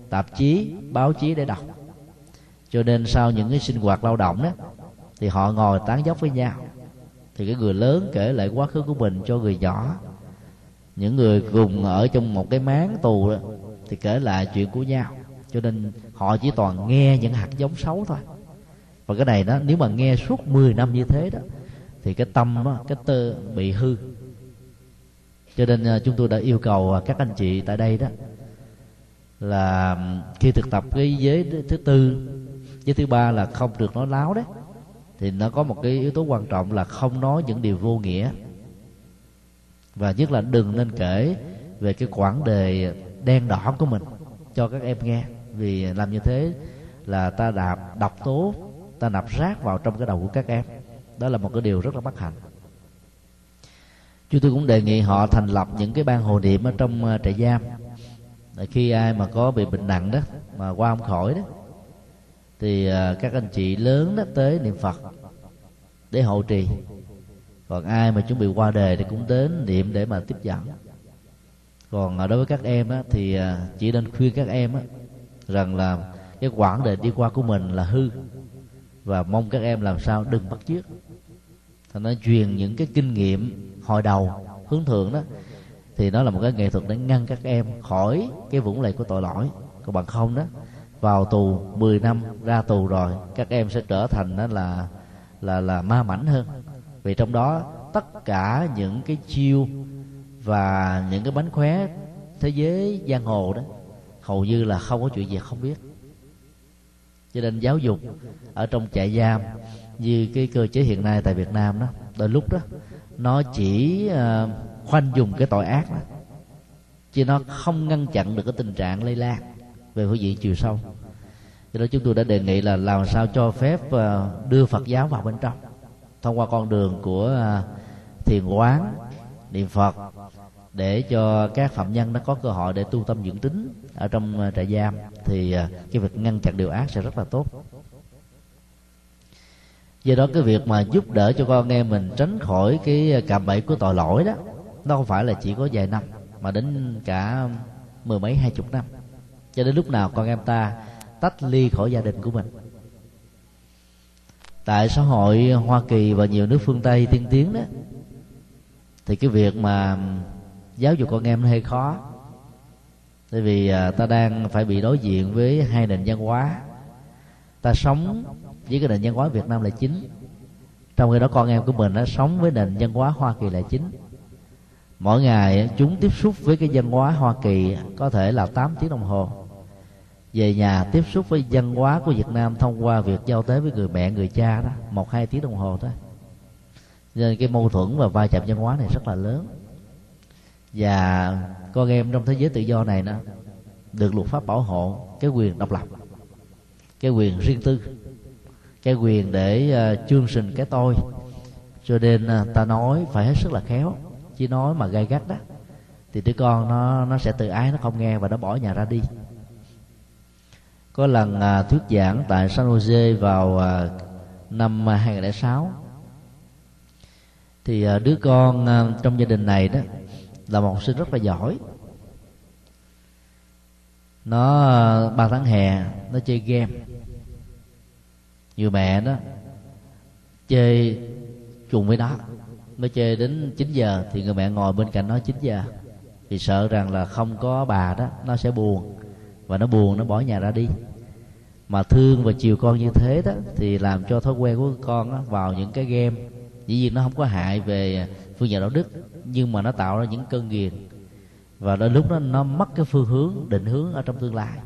tạp chí, báo chí để đọc. Cho nên sau những cái sinh hoạt lao động đó, thì họ ngồi tán dốc với nhau thì cái người lớn kể lại quá khứ của mình cho người nhỏ. Những người cùng ở trong một cái máng tù đó, thì kể lại chuyện của nhau. Cho nên họ chỉ toàn nghe những hạt giống xấu thôi. Và cái này đó nếu mà nghe suốt 10 năm như thế đó thì cái tâm đó, cái tơ bị hư. Cho nên à, chúng tôi đã yêu cầu à, các anh chị tại đây đó là khi thực tập cái giới thứ tư giới thứ ba là không được nói láo đấy thì nó có một cái yếu tố quan trọng là không nói những điều vô nghĩa. Và nhất là đừng nên kể về cái quãng đề đen đỏ của mình cho các em nghe. Vì làm như thế là ta đạp độc tố, ta nạp rác vào trong cái đầu của các em. Đó là một cái điều rất là bất hạnh. Chúng tôi cũng đề nghị họ thành lập những cái ban hồ niệm ở trong ờ, trại giam. Khi ai mà có bị bệnh nặng đó, mà qua không khỏi đó thì à, các anh chị lớn đó tới niệm phật để hộ trì. Còn ai mà chuẩn bị qua đề thì cũng đến niệm để mà tiếp dẫn còn à, đối với các em á, thì à, chỉ nên khuyên các em á, rằng là cái quãng đời đi qua của mình là hư. Và mong các em làm sao đừng bắt chước. Thành nó truyền những cái kinh nghiệm hồi đầu hướng thượng đó thì nó là một cái nghệ thuật để ngăn các em khỏi cái vũng lầy của tội lỗi. Còn bằng không đó vào tù 10 năm, ra tù rồi, các em sẽ trở thành đó là là là ma mảnh hơn. Vì trong đó, tất cả những cái chiêu và những cái bánh khóe thế giới giang hồ đó, hầu như là không có chuyện gì không biết. Cho nên giáo dục ở trong trại giam, như cái cơ chế hiện nay tại Việt Nam đó, đôi lúc đó, nó chỉ ờ, khoanh dùng cái tội ác đó, chứ nó không ngăn chặn được cái tình trạng lây lan về phương diện chiều sâu. Cho đó chúng tôi đã đề nghị là làm sao cho phép ờ, đưa phật giáo vào bên trong. Thông qua con đường của ờ, thiền quán, niệm phật, để cho các phạm nhân nó có cơ hội để tu tâm dưỡng tính ở trong ờ, trại giam, thì cái việc ngăn chặn điều ác sẽ rất là tốt. Do đó cái việc mà giúp đỡ cho con em mình tránh khỏi cái cạm bẫy của tội lỗi đó, nó không phải là chỉ có vài năm, mà đến cả mười mấy, hai chục năm cho đến lúc nào con em ta tách ly khỏi gia đình của mình? Tại xã hội hoa kỳ và nhiều nước phương tây tiên tiến đó, thì cái việc mà giáo dục con em nó hơi khó. Tại vì à, ta đang phải bị đối diện với hai nền văn hóa. Ta sống với cái nền văn hóa Việt Nam là chính. Trong khi đó con em của mình nó sống với nền văn hóa Hoa Kỳ là chính mỗi ngày chúng tiếp xúc với cái văn hóa Hoa Kỳ có thể là 8 tiếng đồng hồ. Về nhà tiếp xúc với văn hóa của Việt Nam thông qua việc giao tế với người mẹ người cha đó một hai tiếng đồng hồ thôi. Nên cái mâu thuẫn và va chạm văn hóa này rất là lớn. Và con em trong thế giới tự do này nó được luật pháp bảo hộ cái quyền độc lập cái quyền riêng tư cái quyền để uh, chương trình cái tôi. Cho nên uh, ta nói phải hết sức là khéo chỉ nói mà gay gắt đó thì đứa con nó nó sẽ tự ái nó không nghe và nó bỏ nhà ra đi. Có lần à, thuyết giảng tại San Jose vào à, năm 2006 thì à, đứa con à, trong gia đình này đó là một học sinh rất là giỏi. Nó à, ba tháng hè nó chơi game. Nhiều mẹ đó chơi chung với nó nó chơi đến 9 giờ thì người mẹ ngồi bên cạnh nó 9 giờ. Thì sợ rằng là không có bà đó nó sẽ buồn. Và nó buồn nó bỏ nhà ra đi. Mà thương và chiều con như thế đó thì làm cho thói quen của con đó, vào những cái game. Dĩ nhiên nó không có hại về phương diện đạo đức nhưng mà nó tạo ra những cơn nghiền và đôi lúc đó nó mất cái phương hướng định hướng ở trong tương lai.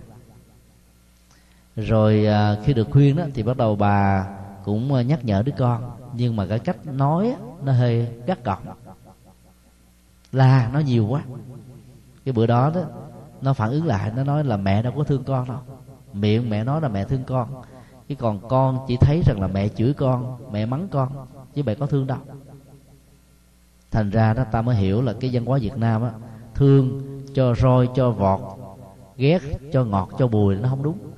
Rồi à, khi được khuyên đó thì bắt đầu bà cũng ờ, nhắc nhở đứa con. Nhưng mà cái cách nói nó hơi gắt gỏng là, nó nhiều quá. Cái bữa đó đó, nó phản ứng lại, nó nói là mẹ đâu có thương con đâu. Miệng mẹ nói là mẹ thương con. Chứ còn con chỉ thấy rằng là mẹ chửi con, mẹ mắng con, chứ mẹ có thương đâu. Thành ra đó, ta mới hiểu là cái văn hóa việt nam á, thương cho roi cho vọt, ghét cho ngọt cho bùi nó không đúng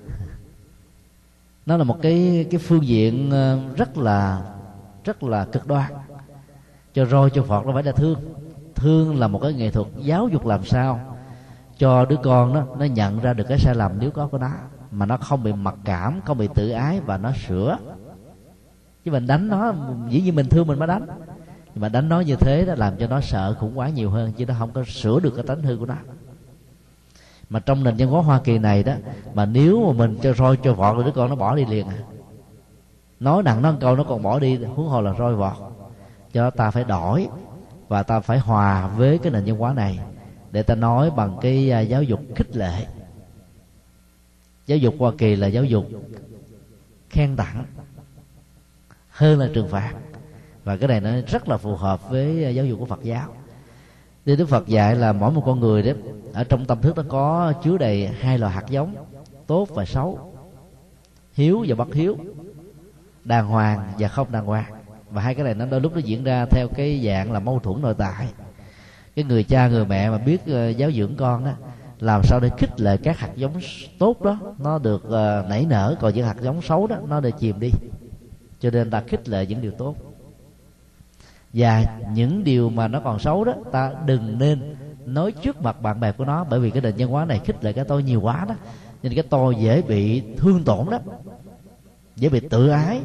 nó là một cái cái phương diện ờ, rất là rất là cực đoan. Cho roi cho phật nó phải là thương. Thương là một cái nghệ thuật giáo dục làm sao cho đứa con đó, nó nhận ra được cái sai lầm nếu có của nó, mà nó không bị mặc cảm, không bị tự ái và nó sửa. Chứ mình đánh nó, dĩ nhiên mình thương mình mới đánh. Nhưng mà đánh nó như thế đó làm cho nó sợ khủng quá nhiều hơn, chứ nó không có sửa được cái tánh hư của nó mà trong nền văn hóa hoa kỳ này đó, mà nếu mà mình cho roi cho vọt thì đứa con nó bỏ đi liền à. Nói nặng nó câu nó còn bỏ đi, huống hồ là roi vọt. Cho ta phải đổi và ta phải hòa với cái nền văn hóa này để ta nói bằng cái à, giáo dục khích lệ. Giáo dục hoa kỳ là giáo dục khen tặng hơn là trừng phạt. Và cái này nó rất là phù hợp với à, giáo dục của phật giáo. Thì Đức Phật dạy là mỗi một con người đó ở trong tâm thức nó có chứa đầy hai loại hạt giống tốt và xấu hiếu và bất hiếu đàng hoàng và không đàng hoàng. Và hai cái này nó đôi lúc nó diễn ra theo cái dạng là mâu thuẫn nội tại. Cái người cha người mẹ mà biết uh, giáo dưỡng con đó làm sao để khích lệ các hạt giống tốt đó nó được uh, nảy nở. Còn những hạt giống xấu đó nó được chìm đi. Cho nên ta khích lệ những điều tốt và những điều mà nó còn xấu đó, ta đừng nên nói trước mặt bạn bè của nó, bởi vì cái nền văn hóa này khích lệ cái tôi nhiều quá đó. Nên cái tôi dễ bị thương tổn đó, dễ bị tự ái,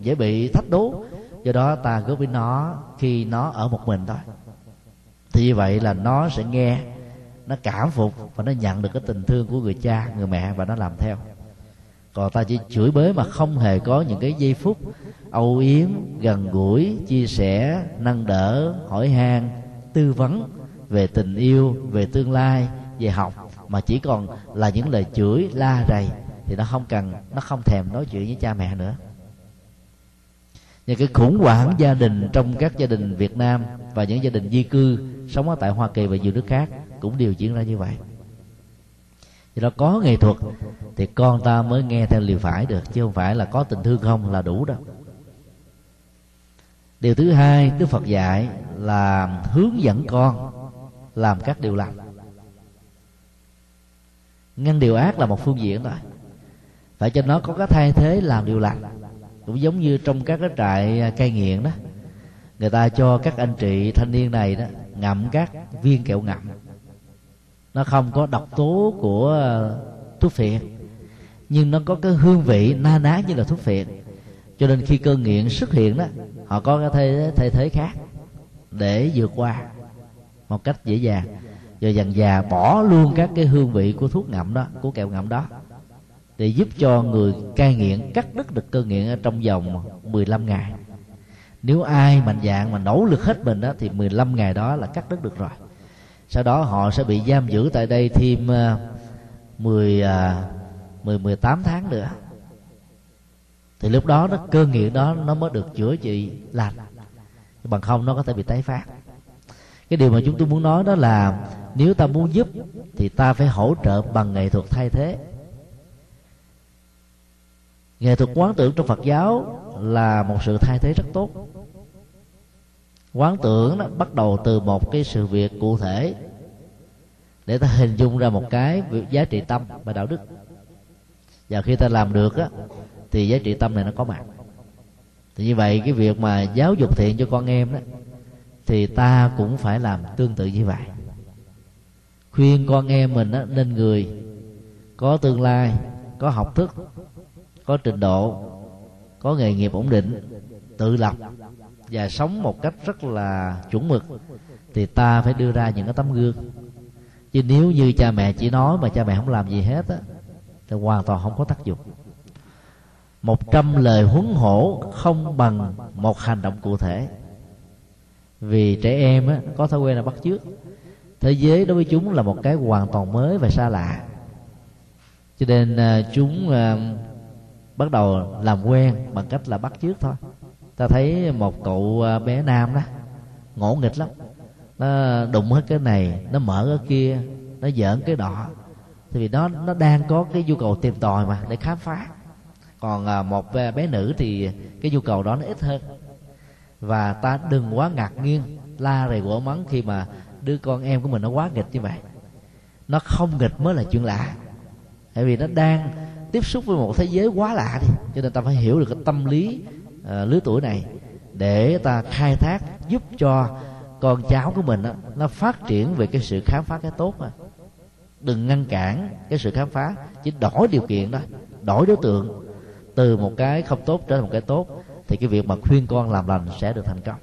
dễ bị thách đố. Do đó ta góp với nó khi nó ở một mình thôi. Thì như vậy là nó sẽ nghe, nó cảm phục và nó nhận được cái tình thương của người cha, người mẹ và nó làm theo còn ta chỉ chửi bới mà không hề có những cái giây phút âu yếm, gần gũi, chia sẻ, nâng đỡ, hỏi han, tư vấn về tình yêu, về tương lai, về học. Mà chỉ còn là những lời chửi, la rầy thì nó không cần, nó không thèm nói chuyện với cha mẹ nữa. Những cái khủng hoảng gia đình trong các gia đình Việt Nam và những gia đình di cư sống ở tại Hoa Kỳ và nhiều nước khác cũng đều diễn ra như vậy thì nó có nghệ thuật. Thì con ta mới nghe theo liều phải được, chứ không phải là có tình thương không là đủ đâu. Điều thứ hai, đức phật dạy là hướng dẫn con làm các điều lành. Ngăn điều ác là một phương diện thôi. Phải cho nó có cái thay thế làm điều lành. Cũng giống như trong các cái trại à, cai nghiện đó. Người ta cho các anh chị thanh niên này đó ngậm các viên kẹo ngậm nó không có độc tố của ờ, thuốc phiện. Nhưng nó có cái hương vị na ná như là thuốc phiện. Cho nên khi cơn nghiện xuất hiện đó họ có cái thay, thay thế khác để vượt qua một cách dễ dàng. Rồi dần già bỏ luôn các cái hương vị của thuốc ngậm đó của kẹo ngậm đó để giúp cho người cai nghiện cắt đứt được cơn nghiện ở trong vòng 15 ngày. Nếu ai mạnh dạng mà nỗ lực hết mình đó thì 15 ngày đó là cắt đứt được rồi sau đó họ sẽ bị giam giữ tại đây thêm 10 10 18 tháng nữa. Thì lúc đó nó cơn nghiện đó nó mới được chữa trị lành. Bằng không nó có thể bị tái phát. Cái điều mà chúng tôi muốn nói đó là nếu ta muốn giúp thì ta phải hỗ trợ bằng nghệ thuật thay thế. Nghệ thuật quán tưởng trong phật giáo là một sự thay thế rất tốt quán tưởng đó bắt đầu từ một cái sự việc cụ thể. Để ta hình dung ra một cái giá trị tâm và đạo đức. Và khi ta làm được á thì giá trị tâm này nó có mặt. Thì như vậy cái việc mà giáo dục thiện cho con em đó thì ta cũng phải làm tương tự như vậy. Khuyên con em mình á, nên người có tương lai có học thức có trình độ có nghề nghiệp ổn định tự lập và sống một cách rất là chuẩn mực thì ta phải đưa ra những cái tấm gương. Chứ nếu như cha mẹ chỉ nói mà cha mẹ không làm gì hết á thì hoàn toàn không có tác dụng. Một trăm lời huấn hổ không bằng một hành động cụ thể. Vì trẻ em á, có thói quen là bắt chước. Thế giới đối với chúng là một cái hoàn toàn mới và xa lạ. Cho nên à, chúng à, bắt đầu làm quen bằng cách là bắt chước thôi ta thấy một cậu à, bé nam đó, ngỗ nghịch lắm. Nó đụng hết cái này, nó mở cái kia, nó giỡn cái đỏ. Thì vì nó nó đang có cái nhu cầu tìm tòi mà, để khám phá. Còn à, một à, bé nữ thì cái nhu cầu đó nó ít hơn. Và ta đừng quá ngạc nhiên, la rầy quở mắng khi mà đứa con em của mình nó quá nghịch như vậy. Nó không nghịch mới là chuyện lạ. Tại vì nó đang tiếp xúc với một thế giới quá lạ đi, cho nên ta phải hiểu được cái tâm lý Ờ, lứa tuổi này để ta khai thác giúp cho con cháu của mình đó, nó phát triển về cái sự khám phá cái tốt mà đừng ngăn cản cái sự khám phá chỉ đổi điều kiện đó đổi đối tượng. Từ một cái không tốt trở thành một cái tốt thì cái việc mà khuyên con làm lành sẽ được thành công.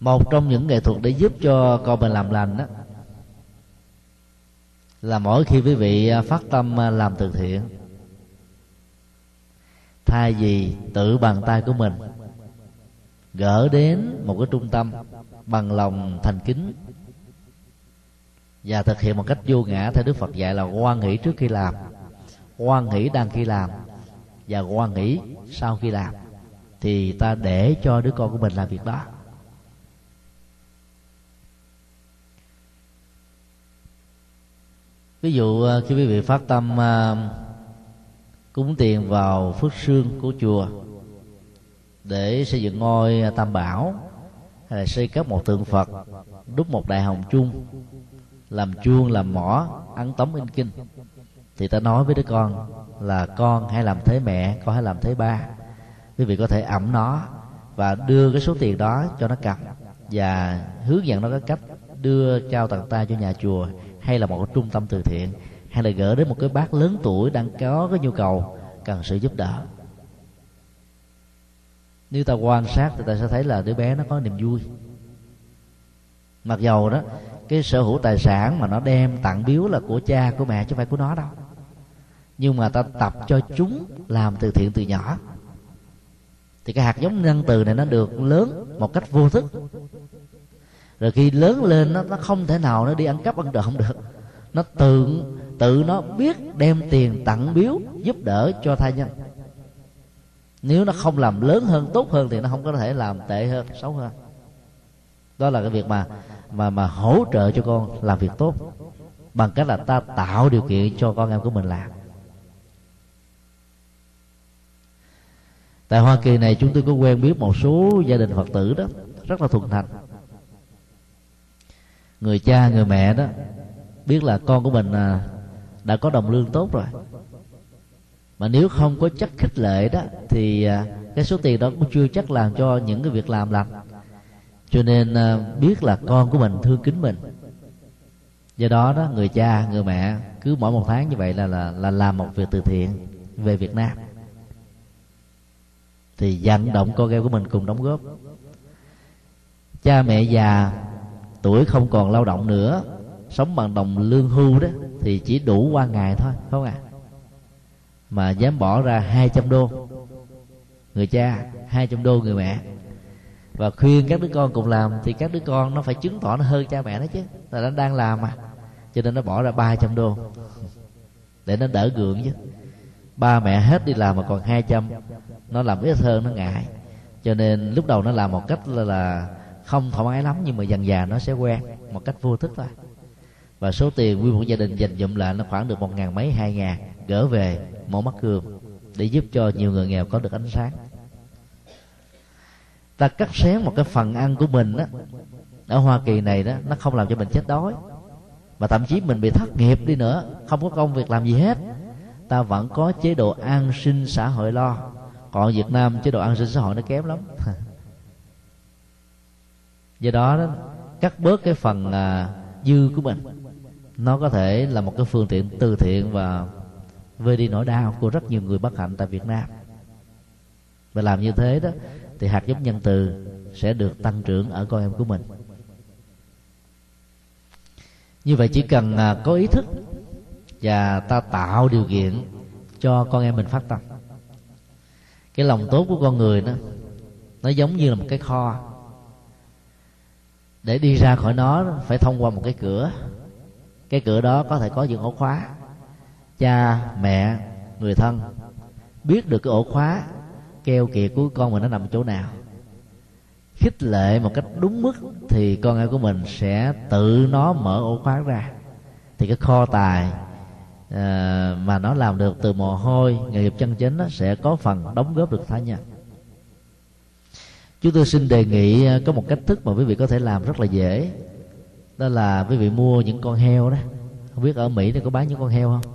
Một trong những nghệ thuật để giúp cho con mình làm lành đó là mỗi khi quý vị à, phát tâm à, làm từ thiện, thay vì tự bằng tay của mình, gỡ đến một cái trung tâm bằng lòng thành kính và thực hiện một cách vô ngã theo đức phật dạy là quan nghĩ trước khi làm quan nghĩ đang khi làm và quan nghĩ sau khi làm, thì ta để cho đứa con của mình làm việc đó. Ví dụ ờ, khi quý vị phát tâm ờ, cúng tiền vào phước sương của chùa để xây dựng ngôi ờ, tam bảo, hay là xây cất một tượng phật, đúc một đại hồng chung làm chuông, làm mỏ, ăn tống in kinh, thì ta nói với đứa con là con hãy làm thế mẹ, con hãy làm thế ba. Quý vị có thể ẩm nó và đưa cái số tiền đó cho nó cầm và hướng dẫn nó cái cách đưa trao tặng ta cho nhà chùa hay là một cái trung tâm từ thiện, hay là gửi đến một cái bác lớn tuổi đang có cái nhu cầu cần sự giúp đỡ. Nếu ta quan sát thì ta sẽ thấy là đứa bé nó có niềm vui. Mặc dầu đó, cái sở hữu tài sản mà nó đem tặng biếu là của cha, của mẹ chứ không phải của nó đâu. Nhưng mà ta tập cho chúng làm từ thiện từ nhỏ. Thì cái hạt giống nhân từ này nó được lớn một cách vô thức rồi khi lớn lên nó nó không thể nào nó đi ăn cắp ăn trộm được. Nó tự tự nó biết đem tiền tặng biếu giúp đỡ cho thai nhân. Nếu nó không làm lớn hơn, tốt hơn thì nó không có thể làm tệ hơn, xấu hơn. Đó là cái việc mà mà mà hỗ trợ cho con làm việc tốt bằng cách là ta tạo điều kiện cho con em của mình làm. Tại hoa kỳ này, chúng tôi có quen biết một số gia đình phật tử đó, rất là thuần thành người cha, người mẹ đó, biết là con của mình à, đã có đồng lương tốt rồi. Mà nếu không có chất khích lệ đó, thì à, cái số tiền đó cũng chưa chắc làm cho những cái việc làm lành. Cho nên à, biết là con của mình thương kính mình. Do đó đó, người cha, người mẹ cứ mỗi một tháng như vậy là là là làm một việc từ thiện về Việt Nam. Thì vận động con em của mình cùng đóng góp. Cha mẹ già tuổi không còn lao động nữa sống bằng đồng lương hưu đó thì chỉ đủ qua ngày thôi không à mà dám bỏ ra 200 đô. Người cha 200 đô người mẹ. Và khuyên các đứa con cùng làm thì các đứa con nó phải chứng tỏ nó hơn cha mẹ nó chứ. Là nó đang làm mà cho nên nó bỏ ra 300 đô. Để nó đỡ gượng chứ. Ba mẹ hết đi làm mà còn 200 nó làm ít hơn nó ngại. Cho nên lúc đầu nó làm một cách là, là không thoải mái lắm, nhưng mà dần dà nó sẽ quen một cách vô thức thôi. Và số tiền nguyên một gia đình dành dụm lại nó khoảng được một ngàn mấy, hai ngàn, gỡ về, mổ mắt cườm, để giúp cho nhiều người nghèo có được ánh sáng. Ta cắt xén một cái phần ăn của mình đó ở hoa kỳ này đó, nó không làm cho mình chết đói. Và thậm chí mình bị thất nghiệp đi nữa, không có công việc làm gì hết. Ta vẫn có chế độ an sinh xã hội lo. Còn việt nam chế độ an sinh xã hội nó kém lắm. do đó, đó cắt bớt cái phần à, dư của mình. Nó có thể là một cái phương tiện từ thiện và vơi đi nỗi đau của rất nhiều người bất hạnh tại Việt Nam. Và làm như thế đó thì hạt giống nhân từ sẽ được tăng trưởng ở con em của mình. Như vậy chỉ cần à, có ý thức và ta tạo điều kiện cho con em mình phát tâm. Cái lòng tốt của con người đó nó giống như là một cái kho để đi ra khỏi nó phải thông qua một cái cửa. Cái cửa đó có thể có những ổ khóa. Cha mẹ người thân biết được cái ổ khóa keo kiệt của con mình nó nằm chỗ nào. Khích lệ một cách đúng mức thì con em của mình sẽ tự nó mở ổ khóa ra. Thì cái kho tài uh, mà nó làm được từ mồ hôi nghề nghiệp chân chính nó sẽ có phần đóng góp được thả nhân chúng tôi xin đề nghị à, có một cách thức mà quý vị có thể làm rất là dễ. Đó là quý vị mua những con heo đó. Không biết ở mỹ nó có bán những con heo không?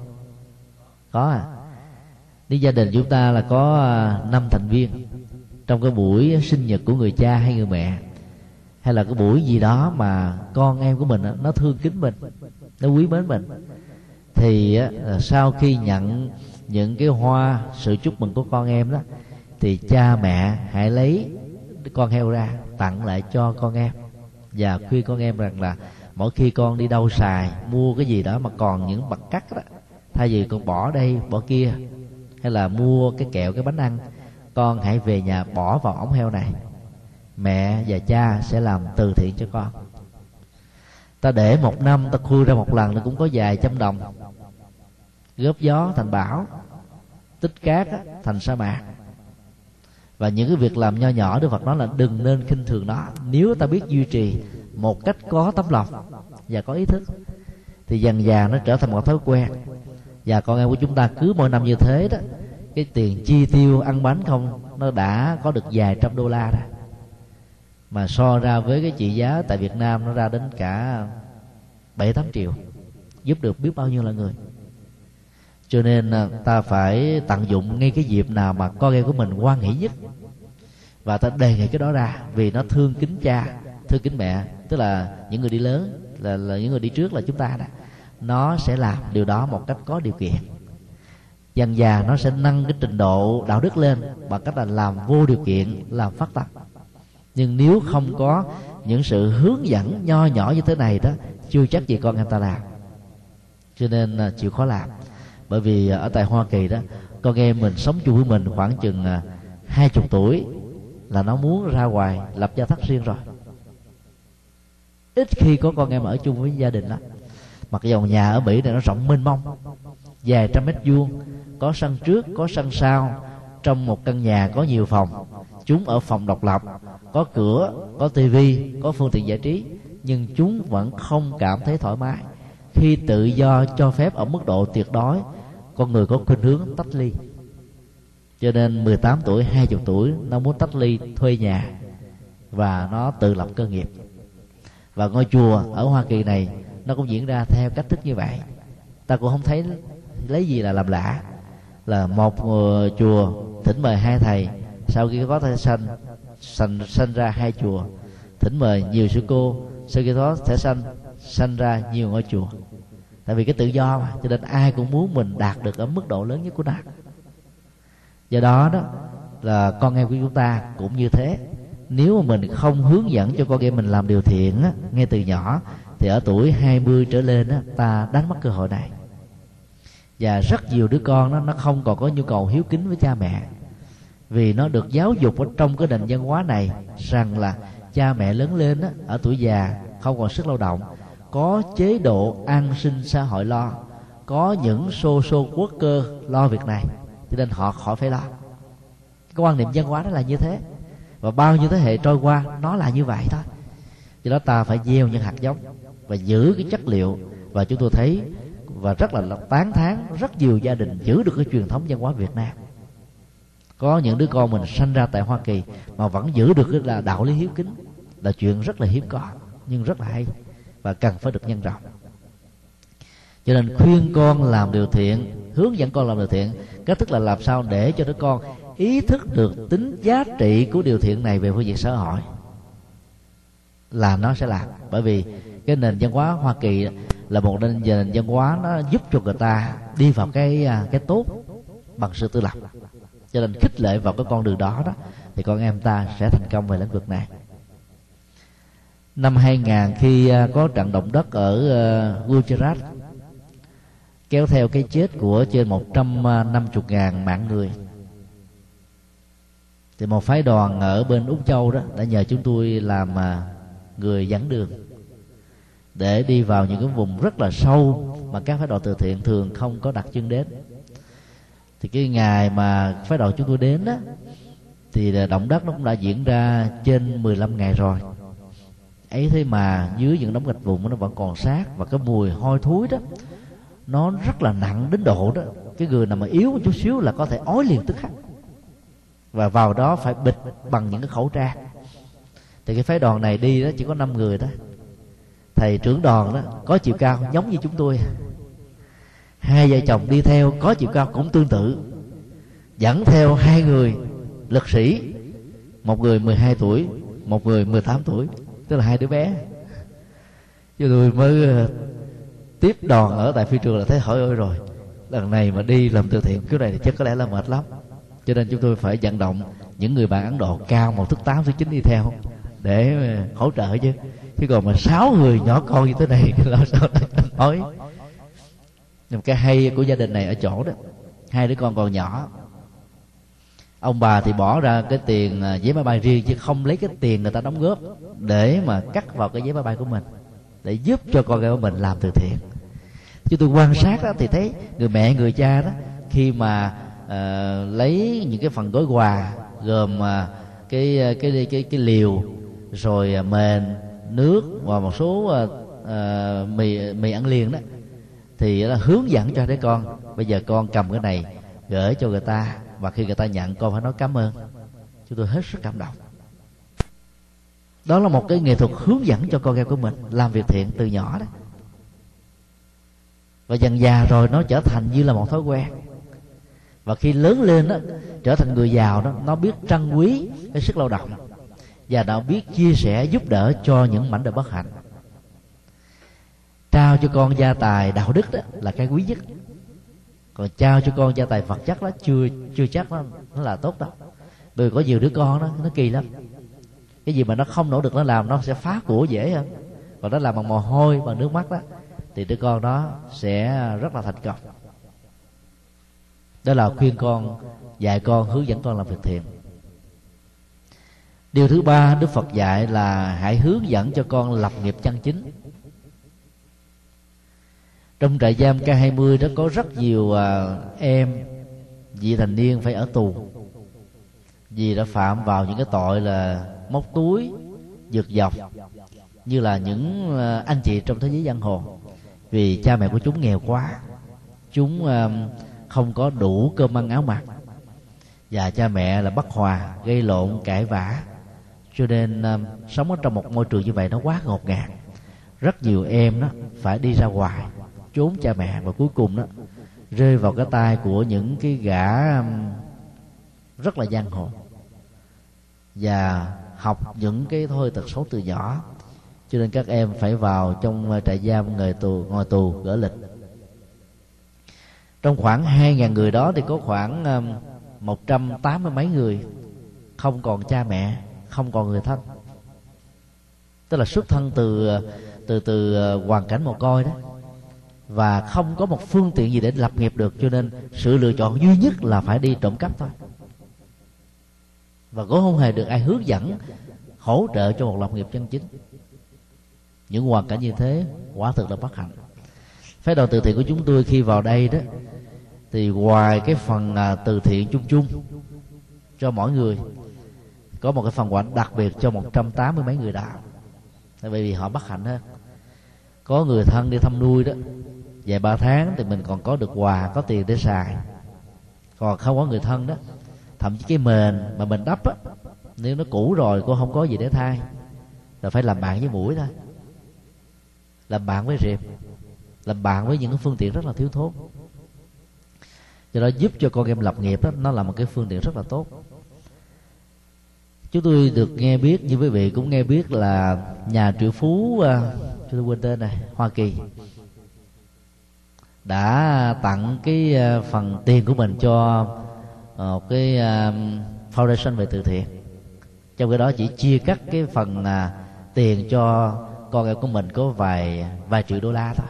Có à. Nếu gia đình chúng ta là có à, năm thành viên. Trong cái buổi sinh nhật của người cha hay người mẹ, hay là cái buổi gì đó mà con em của mình nó thương kính mình, nó quý mến mình, thì sau khi nhận những cái hoa, sự chúc mừng của con em đó, thì cha mẹ hãy lấy con heo ra tặng lại cho con em. Và khuyên con em rằng là mỗi khi con đi đâu xài mua cái gì đó mà còn những bậc cắt đó thay vì con bỏ đây bỏ kia hay là mua cái kẹo cái bánh ăn con hãy về nhà bỏ vào ống heo này. Mẹ và cha sẽ làm từ thiện cho con. Ta để một năm ta khui ra một lần nó cũng có vài trăm đồng. Góp gió thành bão tích cát á, thành sa mạc và những cái việc làm nho nhỏ, Đức Phật nói là đừng nên khinh thường nó. Nếu ta biết duy trì một cách có tấm lòng và có ý thức, thì dần dà nó trở thành một thói quen. Và con em của chúng ta cứ mỗi năm như thế đó, cái tiền chi tiêu ăn bánh không, nó đã có được vài trăm đô la rồi mà so ra với cái trị giá tại Việt Nam, nó ra đến cả bảy tám triệu. Giúp được biết bao nhiêu là người cho nên à, ta phải tận dụng ngay cái dịp nào mà con em của mình quan hỷ nhất. Và ta đề nghị cái đó ra vì nó thương kính cha thương kính mẹ. Tức là những người đi lớn là, là những người đi trước là chúng ta đó nó sẽ làm điều đó một cách có điều kiện. Dần già nó sẽ nâng cái trình độ đạo đức lên bằng cách là làm vô điều kiện làm phát tâm. Nhưng nếu không có những sự hướng dẫn nho nhỏ như thế này đó chưa chắc gì con em ta làm. Cho nên à, chịu khó làm bởi vì ở tại hoa kỳ đó, con em mình sống chung với mình khoảng chừng à, hai chục tuổi là nó muốn ra ngoài lập gia thất riêng rồi. Ít khi có con em ở chung với gia đình lắm. Mặc dầu nhà ở mỹ này nó rộng mênh mông, vài trăm mét vuông, có sân trước, có sân sau, trong một căn nhà có nhiều phòng. Chúng ở phòng độc lập, có cửa, có tivi có phương tiện giải trí, nhưng chúng vẫn không cảm thấy thoải mái. Khi tự do cho phép ở mức độ tuyệt đối con người có khuynh hướng tách ly. Cho nên 18 tuổi 20 tuổi, nó muốn tách ly, thuê nhà. Và nó tự lập cơ nghiệp. Và ngôi chùa ở Hoa Kỳ này, nó cũng diễn ra theo cách thức như vậy. Ta cũng không thấy lấy gì là làm lạ. Là một chùa thỉnh mời hai thầy. Sau khi có thai sanh sanh sanh ra hai chùa, thỉnh mời nhiều sư cô. Sau khi đó sẽ sanh sanh ra nhiều ngôi chùa tại vì cái tự do mà cho nên ai cũng muốn mình đạt được ở mức độ lớn nhất của nó do đó đó là con em của chúng ta cũng như thế. Nếu mà mình không hướng dẫn cho con em mình làm điều thiện á, ngay từ nhỏ thì ở tuổi 20 trở lên á, ta đánh mất cơ hội này. Và rất nhiều đứa con đó nó không còn có nhu cầu hiếu kính với cha mẹ. Vì nó được giáo dục ở trong cái nền văn hóa này rằng là cha mẹ lớn lên á, ở tuổi già không còn sức lao động có chế độ an sinh xã hội lo, có những xô xô quốc cơ lo việc này, cho nên họ khỏi phải lo. Cái quan niệm văn hóa đó là như thế, và bao nhiêu thế hệ trôi qua nó là như vậy thôi. Do đó ta phải gieo những hạt giống và giữ cái chất liệu, và chúng tôi thấy, và rất là tán thán, rất nhiều gia đình giữ được cái truyền thống văn hóa Việt Nam. Có những đứa con mình sanh ra tại Hoa Kỳ mà vẫn giữ được cái là đạo lý hiếu kính, là chuyện rất là hiếm có, nhưng rất là hay và cần phải được nhân rộng. Cho nên khuyên con làm điều thiện, hướng dẫn con làm điều thiện, cách thức là làm sao để cho đứa con ý thức được tính giá trị của điều thiện này về phương diện xã hội là nó sẽ làm. Bởi vì cái nền văn hóa Hoa Kỳ là một nền nền văn hóa nó giúp cho người ta đi vào cái à, cái tốt bằng sự tự lập. Cho nên khích lệ vào cái con đường đó đó, thì con em ta sẽ thành công về lĩnh vực này năm 2000 khi à, có trận động đất ở à, Gujarat, kéo theo cái chết của trên 150 à, ngàn mạng người. Thì một phái đoàn ở bên Úc Châu đó đã nhờ chúng tôi làm người dẫn đường để đi vào những cái vùng rất là sâu mà các phái đoàn từ thiện thường không có đặt chân đến. Thì cái ngày mà phái đoàn chúng tôi đến đó, thì động đất nó cũng đã diễn ra trên 15 ngày rồi ấy thế mà dưới những đống gạch vụn nó vẫn còn sát và cái mùi hôi thối đó, nó rất là nặng đến độ đó. Cái người nào mà yếu một chút xíu là có thể ói liền tức khắc. Và vào đó phải bịt bằng những cái khẩu trang. Thì cái phái đoàn này đi đó chỉ có 5 người đó thầy trưởng đoàn đó có chiều cao giống như chúng tôi. Hai vợ chồng đi theo có chiều cao cũng tương tự. Dẫn theo hai người lực sĩ, một người 12 tuổi, một người 18 tuổi tức là hai đứa bé. Chứ tôi mới ờ, tiếp đoàn ở tại phi trường là thấy hỏi ơi rồi, lần này mà đi làm từ thiện kiểu này thì chắc có lẽ là mệt lắm. Cho nên chúng tôi phải vận động những người bạn ấn độ cao một thước tám, thước chín đi theo để ờ, hỗ trợ chứ. Chứ còn mà sáu người nhỏ con như thế này làm sao nói nhưng cái hay của gia đình này ở chỗ đó, hai đứa con còn nhỏ ông bà thì bỏ ra cái tiền giấy vé máy bay riêng chứ không lấy cái tiền người ta đóng góp để mà cắt vào cái vé máy bay của mình để giúp cho con gái của mình làm từ thiện. Chứ tôi quan sát đó thì thấy người mẹ người cha đó khi mà uh, lấy những cái phần gói quà gồm uh, cái, cái cái cái cái liều rồi uh, mền nước và một số uh, uh, mì mì ăn liền đó thì là hướng dẫn cho đứa con bây giờ con cầm cái này gửi cho người ta và khi người ta nhận con phải nói cảm ơn, chúng tôi hết sức cảm động. Đó là một cái nghệ thuật hướng dẫn cho con em của mình làm việc thiện từ nhỏ đó. Và dần già rồi nó trở thành như là một thói quen. Và khi lớn lên đó, trở thành người giàu đó, nó biết trân quý cái sức lao động. Và đã biết chia sẻ, giúp đỡ cho những mảnh đời bất hạnh. Trao cho con gia tài đạo đức đó là cái quý nhất còn trao cho con gia tài vật chất đó chưa chưa chắc nó, nó là tốt đâu. Bởi có nhiều đứa con đó nó kỳ lắm. Cái gì mà nó không nỗ lực nó làm nó sẽ phá của dễ hơn. Còn nó làm bằng mồ hôi bằng nước mắt đó thì đứa con đó sẽ rất là thành công. Đó là khuyên con dạy con hướng dẫn con làm việc thiện. Điều thứ ba đức phật dạy là hãy hướng dẫn cho con lập nghiệp chân chính trong trại giam K20 đó có rất nhiều à, em vị thành niên phải ở tù. Vì đã phạm vào những cái tội là móc túi giật dọc như là những à, anh chị trong thế giới giang hồ. Vì cha mẹ của chúng nghèo quá chúng à, không có đủ cơm ăn áo mặc. Và cha mẹ là bất hòa gây lộn cãi vã. Cho nên à, sống ở trong một môi trường như vậy nó quá ngột ngạt. Rất nhiều em đó phải đi ra ngoài trốn cha mẹ và cuối cùng đó, rơi vào cái tay của những cái gã um, rất là giang hồ. Và học những cái thôi tật xấu từ nhỏ, cho nên các em phải vào trong uh, trại giam người tù, ngồi tù gỡ lịch. Trong khoảng hai ngàn người đó thì có khoảng um, một trăm tám mươi mấy người không còn cha mẹ, không còn người thân. Tức là xuất thân từ uh, từ từ uh, hoàn cảnh mồ côi đó và không có một phương tiện gì để lập nghiệp được, cho nên sự lựa chọn duy nhất là phải đi trộm cắp thôi. Và cũng không hề được ai hướng dẫn, hỗ trợ cho một lập nghiệp chân chính. Những hoàn cảnh như thế, quả thực là bất hạnh. Phái đoàn từ thiện của chúng tôi khi vào đây đó, thì ngoài cái phần à, từ thiện chung chung cho mỗi người, có một cái phần quà đặc biệt cho 180 mấy người đạo tại vì họ bất hạnh hơn có người thân đi thăm nuôi đó vài ba tháng thì mình còn có được quà có tiền để xài. Còn không có người thân đó thậm chí cái mền mà mình đắp á nếu nó cũ rồi cô không có gì để thay. Là phải làm bạn với mũi thôi. Làm bạn với rệp làm bạn với những cái phương tiện rất là thiếu thốn. Do đó giúp cho con em lập nghiệp đó nó là một cái phương tiện rất là tốt. Chúng tôi được nghe biết như quý vị cũng nghe biết là nhà triệu phú uh, tôi quên tên này hoa kỳ đã tặng cái ờ, phần tiền của mình cho một cái ờ, foundation về từ thiện. Trong cái đó chỉ chia cắt cái phần à, tiền cho con em của mình có vài vài triệu đô la thôi.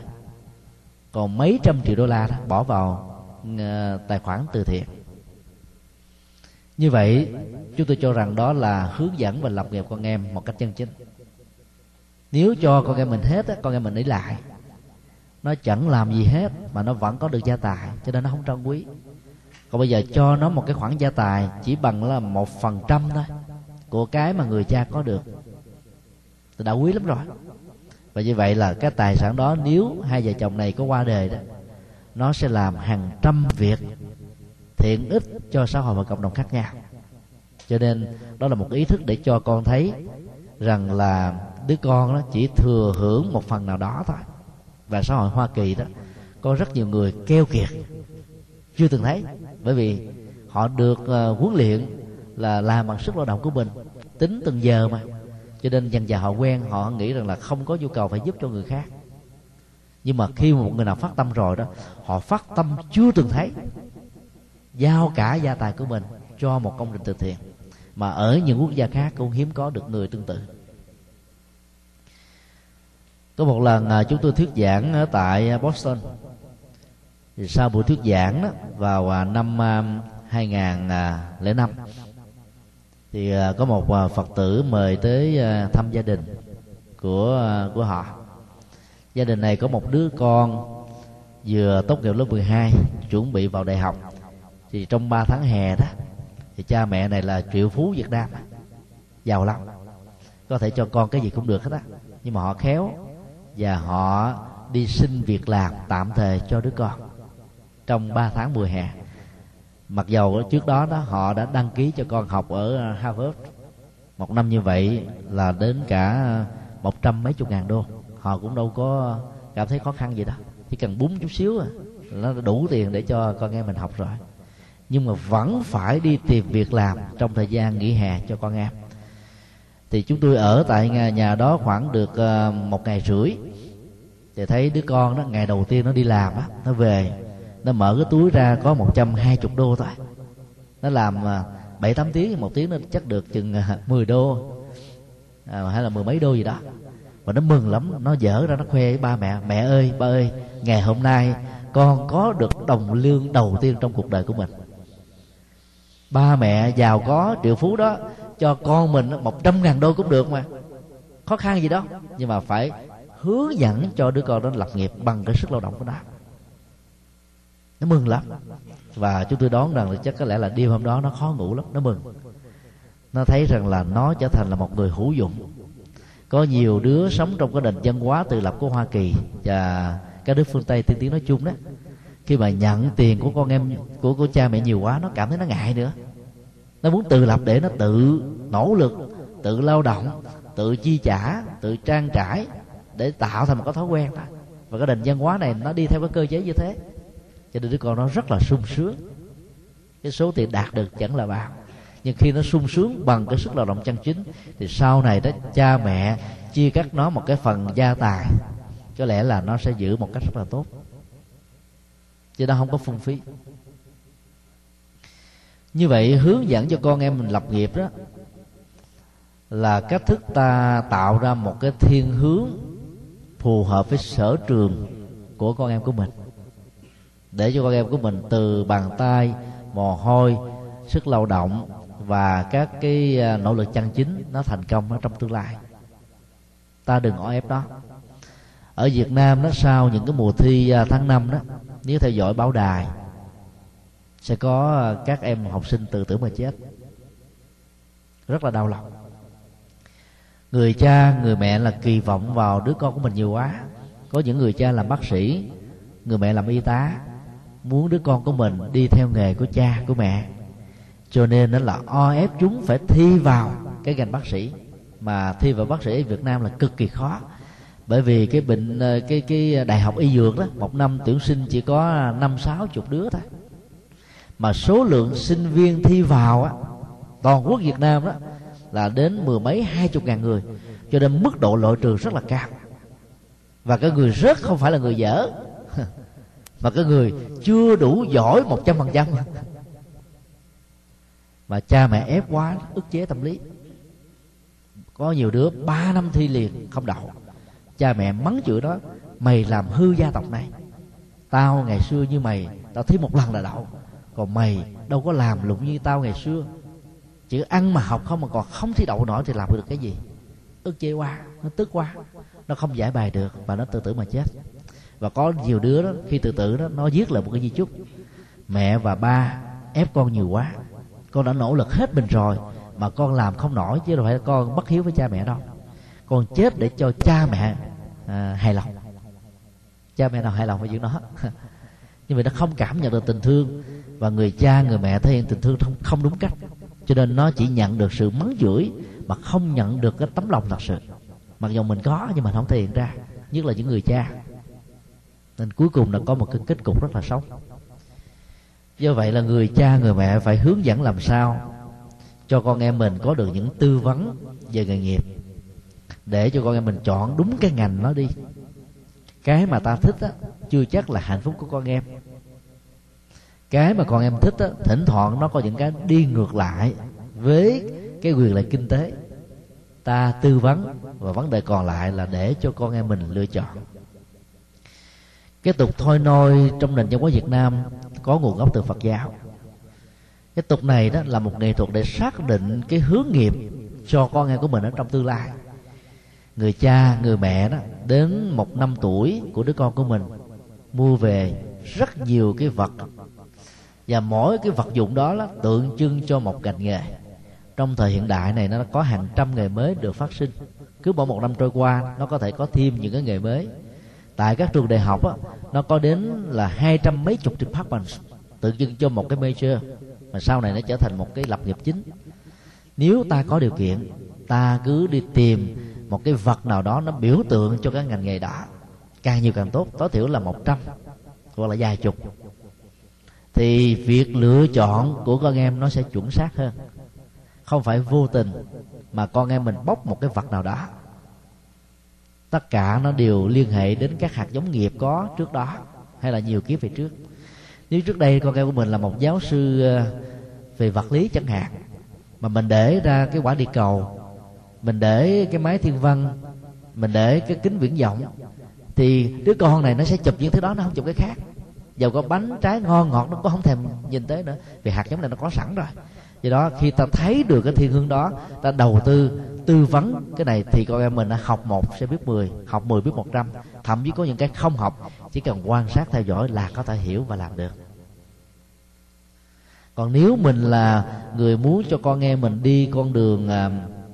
Còn mấy trăm triệu đô la đó bỏ vào tài khoản từ thiện. Như vậy chúng tôi cho rằng đó là hướng dẫn và lập nghiệp con em một cách chân chính. Nếu cho con em mình hết á, con em mình để lại nó chẳng làm gì hết, mà nó vẫn có được gia tài, cho nên nó không trân quý. Còn bây giờ cho nó một cái khoản gia tài chỉ bằng là một phần trăm thôi, của cái mà người cha có được. Thì đã quý lắm rồi. Và như vậy là cái tài sản đó, nếu hai vợ chồng này có qua đời đó, nó sẽ làm hàng trăm việc thiện ích cho xã hội và cộng đồng khác nhau. Cho nên đó là một ý thức để cho con thấy rằng là đứa con nó chỉ thừa hưởng một phần nào đó thôi và xã hội hoa kỳ đó có rất nhiều người keo kiệt. Chưa từng thấy bởi vì họ được uh, huấn luyện là làm bằng sức lao động của mình tính từng giờ mà. Cho nên dần dà họ quen họ nghĩ rằng là không có nhu cầu phải giúp cho người khác. Nhưng mà khi một người nào phát tâm rồi đó họ phát tâm chưa từng thấy giao cả gia tài của mình cho một công trình từ thiện mà ở những quốc gia khác cũng hiếm có được người tương tự có một lần à, chúng tôi thuyết giảng ở tại Boston. Thì sau buổi thuyết giảng đó, vào à, năm à, 2005 thì có một Phật tử mời tới thăm gia đình của của họ. Gia đình này có một đứa con vừa tốt nghiệp lớp 12 chuẩn bị vào đại học. Thì trong 3 tháng hè đó, thì cha mẹ này là triệu phú Việt Nam, giàu lắm. Có thể cho con cái gì cũng được hết á, nhưng mà họ khéo và họ đi xin việc làm tạm thời cho đứa con. Trong 3 tháng mùa hè, mặc dầu trước đó đó, họ đã đăng ký cho con học ở ờ, Harvard. Một năm như vậy là đến cả một trăm mấy chục ngàn đô. Họ cũng đâu có cảm thấy khó khăn gì đâu. Chỉ cần bún chút xíu à nó đủ tiền để cho con em mình học rồi. Nhưng mà vẫn phải đi tìm việc làm trong thời gian nghỉ hè cho con em thì chúng tôi ở tại nhà đó khoảng được ờ, một ngày rưỡi. Thì thấy đứa con đó ngày đầu tiên nó đi làm á nó về nó mở cái túi ra có một trăm hai chục đô thôi. Nó làm ờ, bảy tám tiếng một tiếng nó chắc được chừng ờ, 10 đô. À, hay là mười mấy đô gì đó. Và nó mừng lắm nó dở ra nó khoe với ba mẹ mẹ ơi ba ơi ngày hôm nay con có được đồng lương đầu tiên trong cuộc đời của mình. Ba mẹ giàu có triệu phú đó cho con mình một trăm ngàn đô cũng được mà. Khó khăn gì đó, nhưng mà phải hướng dẫn cho đứa con đó lập nghiệp bằng cái sức lao động của nó. Nó mừng lắm. Và chúng tôi đoán rằng là chắc có lẽ là đêm hôm đó nó khó ngủ lắm, nó mừng. Nó thấy rằng là nó trở thành là một người hữu dụng. Có nhiều đứa sống trong cái nền văn hóa tự lập của hoa kỳ và các nước phương tây tiên tiến nói chung đó. Khi mà nhận tiền của con em, của của cha mẹ nhiều quá, nó cảm thấy nó ngại nữa nó muốn tự lập để nó tự nỗ lực, tự lao động, tự chi trả, tự trang trải để tạo thành một cái thói quen đó và cái nền văn hóa này nó đi theo cái cơ chế như thế. Cho nên đứa con nó rất là sung sướng. Cái số tiền đạt được chẳng là bao. Nhưng khi nó sung sướng bằng cái sức lao động chân chính, thì sau này đó cha mẹ chia cắt nó một cái phần gia tài. Có lẽ là nó sẽ giữ một cách rất là tốt. Chứ nó không có phung phí như vậy hướng dẫn cho con em mình lập nghiệp đó là cách thức ta tạo ra một cái thiên hướng phù hợp với sở trường của con em của mình. Để cho con em của mình từ bàn tay, mồ hôi, sức lao động và các cái à, nỗ lực chân chính nó thành công ở trong tương lai. Ta đừng o ép đó ở Việt Nam đó, sau những cái mùa thi à, tháng năm đó, nếu theo dõi báo đài sẽ có ờ, các em học sinh tự tử mà chết. Rất là đau lòng. Người cha, người mẹ là kỳ vọng vào đứa con của mình nhiều quá. Có những người cha làm bác sĩ, người mẹ làm y tá, muốn đứa con của mình đi theo nghề của cha, của mẹ. Cho nên nó là o ép chúng phải thi vào cái ngành bác sĩ. Mà thi vào bác sĩ ở Việt Nam là cực kỳ khó. Bởi vì cái bệnh ờ, cái cái ờ, đại học y dược đó, một năm tuyển sinh chỉ có năm sáu chục đứa thôi mà số lượng sinh viên thi vào á, toàn quốc Việt Nam đó, là đến mười mấy, hai chục ngàn người. Cho nên mức độ loại trừ rất là cao. Và cái người rớt không phải là người dở. Mà cái người chưa đủ giỏi một trăm phần trăm. Mà cha mẹ ép quá, ức chế tâm lý. Có nhiều đứa ba năm thi liền không đậu. Cha mẹ mắng chửi đó, mày làm hư gia tộc này. Tao ngày xưa như mày, tao thi một lần là đậu còn mày đâu có làm lụng như tao ngày xưa. Chỉ ăn mà học không mà còn không thi đậu nổi thì làm được cái gì? Ức chế quá nó tức quá. Nó không giải bài được và nó tự tử mà chết. Và có nhiều đứa đó khi tự tử đó nó viết lại một cái di chúc. Mẹ và ba ép con nhiều quá. Con đã nỗ lực hết mình rồi mà con làm không nổi chứ đâu phải con bất hiếu với cha mẹ đâu. Con chết để cho cha mẹ à, hài lòng. Cha mẹ nào hài lòng với chuyện đó nhưng vì nó không cảm nhận được tình thương. Và người cha, người mẹ thể hiện tình thương không không đúng cách. Cho nên nó chỉ nhận được sự mắng chửi mà không nhận được cái tấm lòng thật sự. Mặc dù mình có nhưng mà không thể hiện ra, nhất là những người cha. Nên cuối cùng là có một cái kết cục rất là xấu. Do vậy là người cha, người mẹ phải hướng dẫn làm sao cho con em mình có được những tư vấn về nghề nghiệp. Để cho con em mình chọn đúng cái ngành nó đi. Cái mà ta thích á, chưa chắc là hạnh phúc của con em cái mà con em thích á, thỉnh thoảng nó có những cái đi ngược lại với cái quyền lợi kinh tế. Ta tư vấn và vấn đề còn lại là để cho con em mình lựa chọn. Cái tục thôi nôi trong nền văn hóa Việt Nam có nguồn gốc từ Phật giáo. Cái tục này đó là một nghệ thuật để xác định cái hướng nghiệp cho con em của mình ở trong tương lai. Người cha, người mẹ đó, đến một năm tuổi của đứa con của mình, mua về rất nhiều cái vật và mỗi cái vật dụng đó là tượng trưng cho một ngành nghề. Trong thời hiện đại này nó có hàng trăm nghề mới được phát sinh. Cứ mỗi một năm trôi qua nó có thể có thêm những cái nghề mới. Tại các trường đại học á, nó có đến là hai trăm mấy chục department tượng trưng cho một cái major mà sau này nó trở thành một cái lập nghiệp chính. Nếu ta có điều kiện ta cứ đi tìm một cái vật nào đó nó biểu tượng cho cái ngành nghề đó càng nhiều càng tốt tối thiểu là một trăm hoặc là vài chục thì việc lựa chọn của con em nó sẽ chuẩn xác hơn. Không phải vô tình mà con em mình bóc một cái vật nào đó. Tất cả nó đều liên hệ đến các hạt giống nghiệp có trước đó, hay là nhiều kiếp về trước. Nếu trước đây con em của mình là một giáo sư ờ, về vật lý chẳng hạn, mà mình để ra cái quả địa cầu, mình để cái máy thiên văn, mình để cái kính viễn vọng, thì đứa con này nó sẽ chụp những thứ đó, nó không chụp cái khác dầu có bánh trái ngon ngọt nó cũng không thèm nhìn tới nữa. Vì hạt giống này nó có sẵn rồi. Do đó, khi ta thấy được cái thiên hướng đó, ta đầu tư tư vấn cái này thì con em mình đã học một, sẽ biết 10 học 10 biết 100 thậm chí có những cái không học, chỉ cần quan sát theo dõi là có thể hiểu và làm được. Còn nếu mình là người muốn cho con em mình đi con đường à,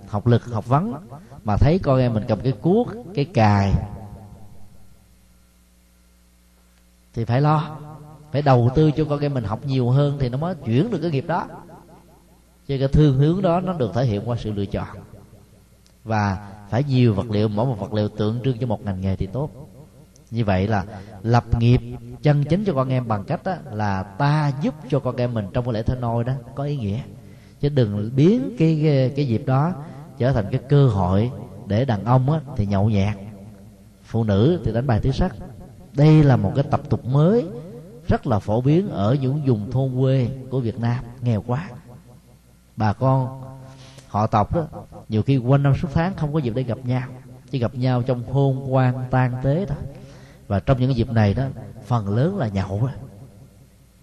học lực, học vấn, mà thấy con em mình cầm cái cuốc, cái cài thì phải lo. Phải đầu tư cho con em mình học nhiều hơn thì nó mới chuyển được cái nghiệp đó. Cho cái thương hướng đó nó được thể hiện qua sự lựa chọn. Và phải nhiều vật liệu mỗi một vật liệu tượng trưng cho một ngành nghề thì tốt. Như vậy là lập nghiệp chân chính cho con em bằng cách đó là ta giúp cho con em mình trong cái lễ thơ nôi đó có ý nghĩa. Chứ đừng biến cái cái, cái dịp đó trở thành cái cơ hội để đàn ông á, thì nhậu nhẹt. Phụ nữ thì đánh bài tứ sắc đây là một cái tập tục mới, rất là phổ biến ở những vùng thôn quê của Việt Nam, nghèo quá. Bà con, họ tộc đó nhiều khi quanh năm suốt tháng không có dịp để gặp nhau, chỉ gặp nhau trong hôn quan tang tế thôi. Và trong những dịp này đó, phần lớn là nhậu đó.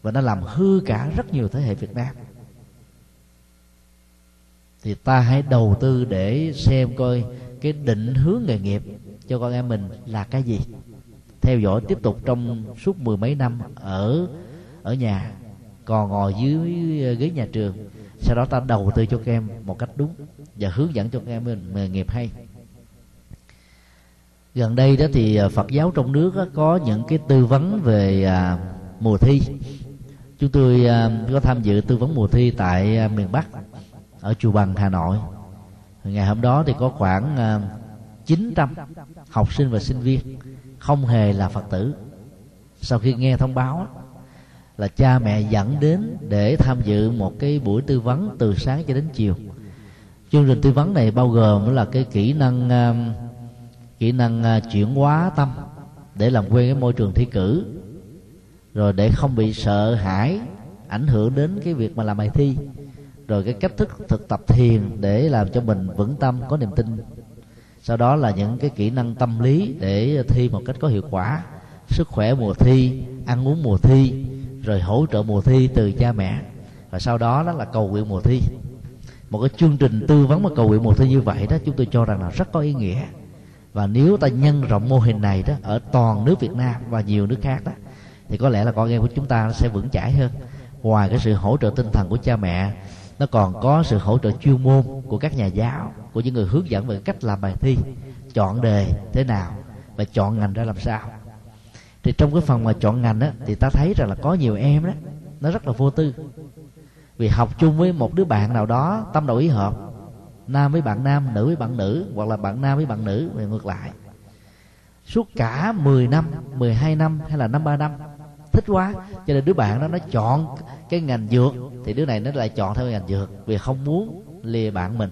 và nó làm hư cả rất nhiều thế hệ Việt Nam. Thì ta hãy đầu tư để xem coi cái định hướng nghề nghiệp cho con em mình là cái gì theo dõi tiếp tục trong suốt mười mấy năm ở ở nhà, còn ngồi dưới ghế nhà trường. Sau đó ta đầu tư cho các em một cách đúng và hướng dẫn cho các em nghề nghiệp hay. Gần đây đó thì à, Phật giáo trong nước có những cái tư vấn về à, mùa thi. Chúng tôi à, có tham dự tư vấn mùa thi tại miền Bắc, ở chùa Bằng, Hà Nội. Ngày hôm đó thì có khoảng 900 học sinh và sinh viên không hề là Phật tử. Sau khi nghe thông báo, là cha mẹ dẫn đến để tham dự một cái buổi tư vấn từ sáng cho đến chiều. Chương trình tư vấn này bao gồm là cái kỹ năng um, kỹ năng uh, chuyển hóa tâm để làm quen cái môi trường thi cử, rồi để không bị sợ hãi, ảnh hưởng đến cái việc mà làm bài thi, rồi cái cách thức thực tập thiền để làm cho mình vững tâm, có niềm tin sau đó là những cái kỹ năng tâm lý để thi một cách có hiệu quả. Sức khỏe mùa thi, ăn uống mùa thi, rồi hỗ trợ mùa thi từ cha mẹ. Và sau đó đó là cầu nguyện mùa thi. Một cái chương trình tư vấn và cầu nguyện mùa thi như vậy đó, chúng tôi cho rằng là rất có ý nghĩa. Và nếu ta nhân rộng mô hình này đó ở toàn nước Việt Nam và nhiều nước khác đó, thì có lẽ là con em của chúng ta sẽ vững chãi hơn. Ngoài cái sự hỗ trợ tinh thần của cha mẹ nó còn có sự hỗ trợ chuyên môn của các nhà giáo, của những người hướng dẫn về cách làm bài thi, chọn đề thế nào và chọn ngành ra làm sao. Thì trong cái phần mà chọn ngành đó thì ta thấy rằng là có nhiều em đó, nó rất là vô tư. Vì học chung với một đứa bạn nào đó, tâm đầu ý hợp, nam với bạn nam, nữ với bạn nữ, hoặc là bạn nam với bạn nữ và ngược lại. Suốt cả 10 năm 12 năm hay là năm ba năm, thích quá, cho nên đứa bạn đó nó chọn cái ngành dược thì đứa này nó lại chọn theo ngành dược vì không muốn lìa bạn mình.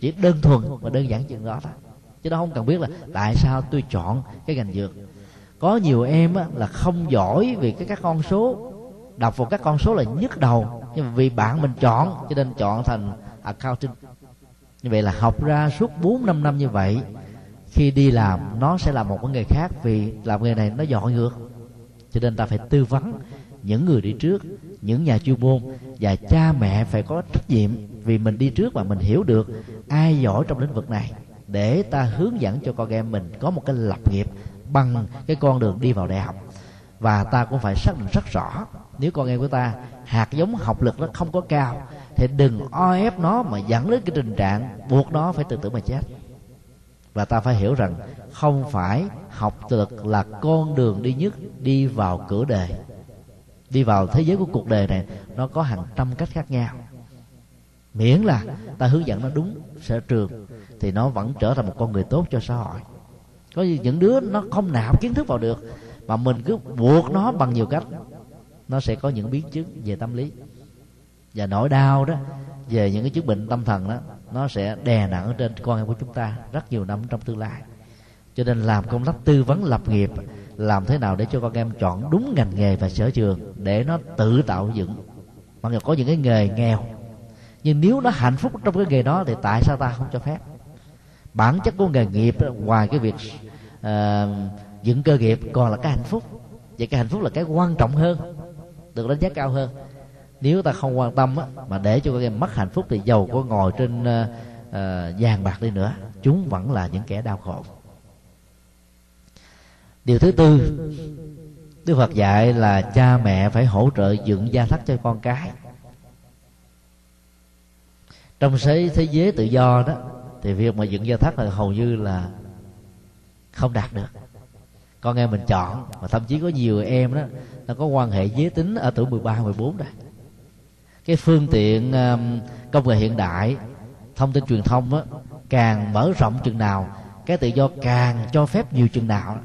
Chỉ đơn thuần và đơn giản chuyện đó thôi. Chứ nó không cần biết là tại sao tôi chọn cái ngành dược. Có nhiều em á, là không giỏi vì cái các con số đọc vào các con số là nhức đầu. Nhưng mà vì bạn mình chọn cho nên chọn thành accounting. Như vậy là học ra suốt bốn năm năm như vậy khi đi làm nó sẽ là một cái nghề khác vì làm nghề này nó giỏi ngược. Cho nên ta phải tư vấn những người đi trước những nhà chuyên môn và cha mẹ phải có trách nhiệm vì mình đi trước và mình hiểu được ai giỏi trong lĩnh vực này, để ta hướng dẫn cho con em mình có một cái lập nghiệp bằng cái con đường đi vào đại học. Và ta cũng phải xác định rất rõ, nếu con em của ta hạt giống học lực nó không có cao, thì đừng o ép nó mà dẫn đến cái tình trạng buộc nó phải tự tử mà chết. Và ta phải hiểu rằng không phải học lực là con đường đi nhất đi vào cửa đề đi vào thế giới của cuộc đời này, nó có hàng trăm cách khác nhau. Miễn là ta hướng dẫn nó đúng, sở trường, thì nó vẫn trở thành một con người tốt cho xã hội. Có những đứa nó không nạp kiến thức vào được, mà mình cứ buộc nó bằng nhiều cách, nó sẽ có những biến chứng về tâm lý. Và nỗi đau đó, về những cái chứng bệnh tâm thần đó, nó sẽ đè nặng ở trên con em của chúng ta rất nhiều năm trong tương lai. Cho nên làm công tác tư vấn lập nghiệp làm thế nào để cho con em chọn đúng ngành nghề và sở trường để nó tự tạo dựng. Mặc dù có những cái nghề nghèo nhưng nếu nó hạnh phúc trong cái nghề đó thì tại sao ta không cho phép? Bản chất của nghề nghiệp ngoài cái việc uh, dựng cơ nghiệp còn là cái hạnh phúc. Vậy cái hạnh phúc là cái quan trọng hơn được đánh giá cao hơn. Nếu ta không quan tâm á, mà để cho các em mất hạnh phúc thì giàu có ngồi trên uh, uh, vàng bạc đi nữa chúng vẫn là những kẻ đau khổ điều thứ tư đức phật dạy là cha mẹ phải hỗ trợ dựng gia thất cho con cái. Trong thế thế giới tự do đó thì việc mà dựng gia thất là hầu như là không đạt được. Con em mình chọn và thậm chí có nhiều em đó nó có quan hệ giới tính ở tuổi 13, 14 rồi. Cái phương tiện um, công nghệ hiện đại thông tin truyền thông đó, càng mở rộng chừng nào cái tự do càng cho phép nhiều chừng nào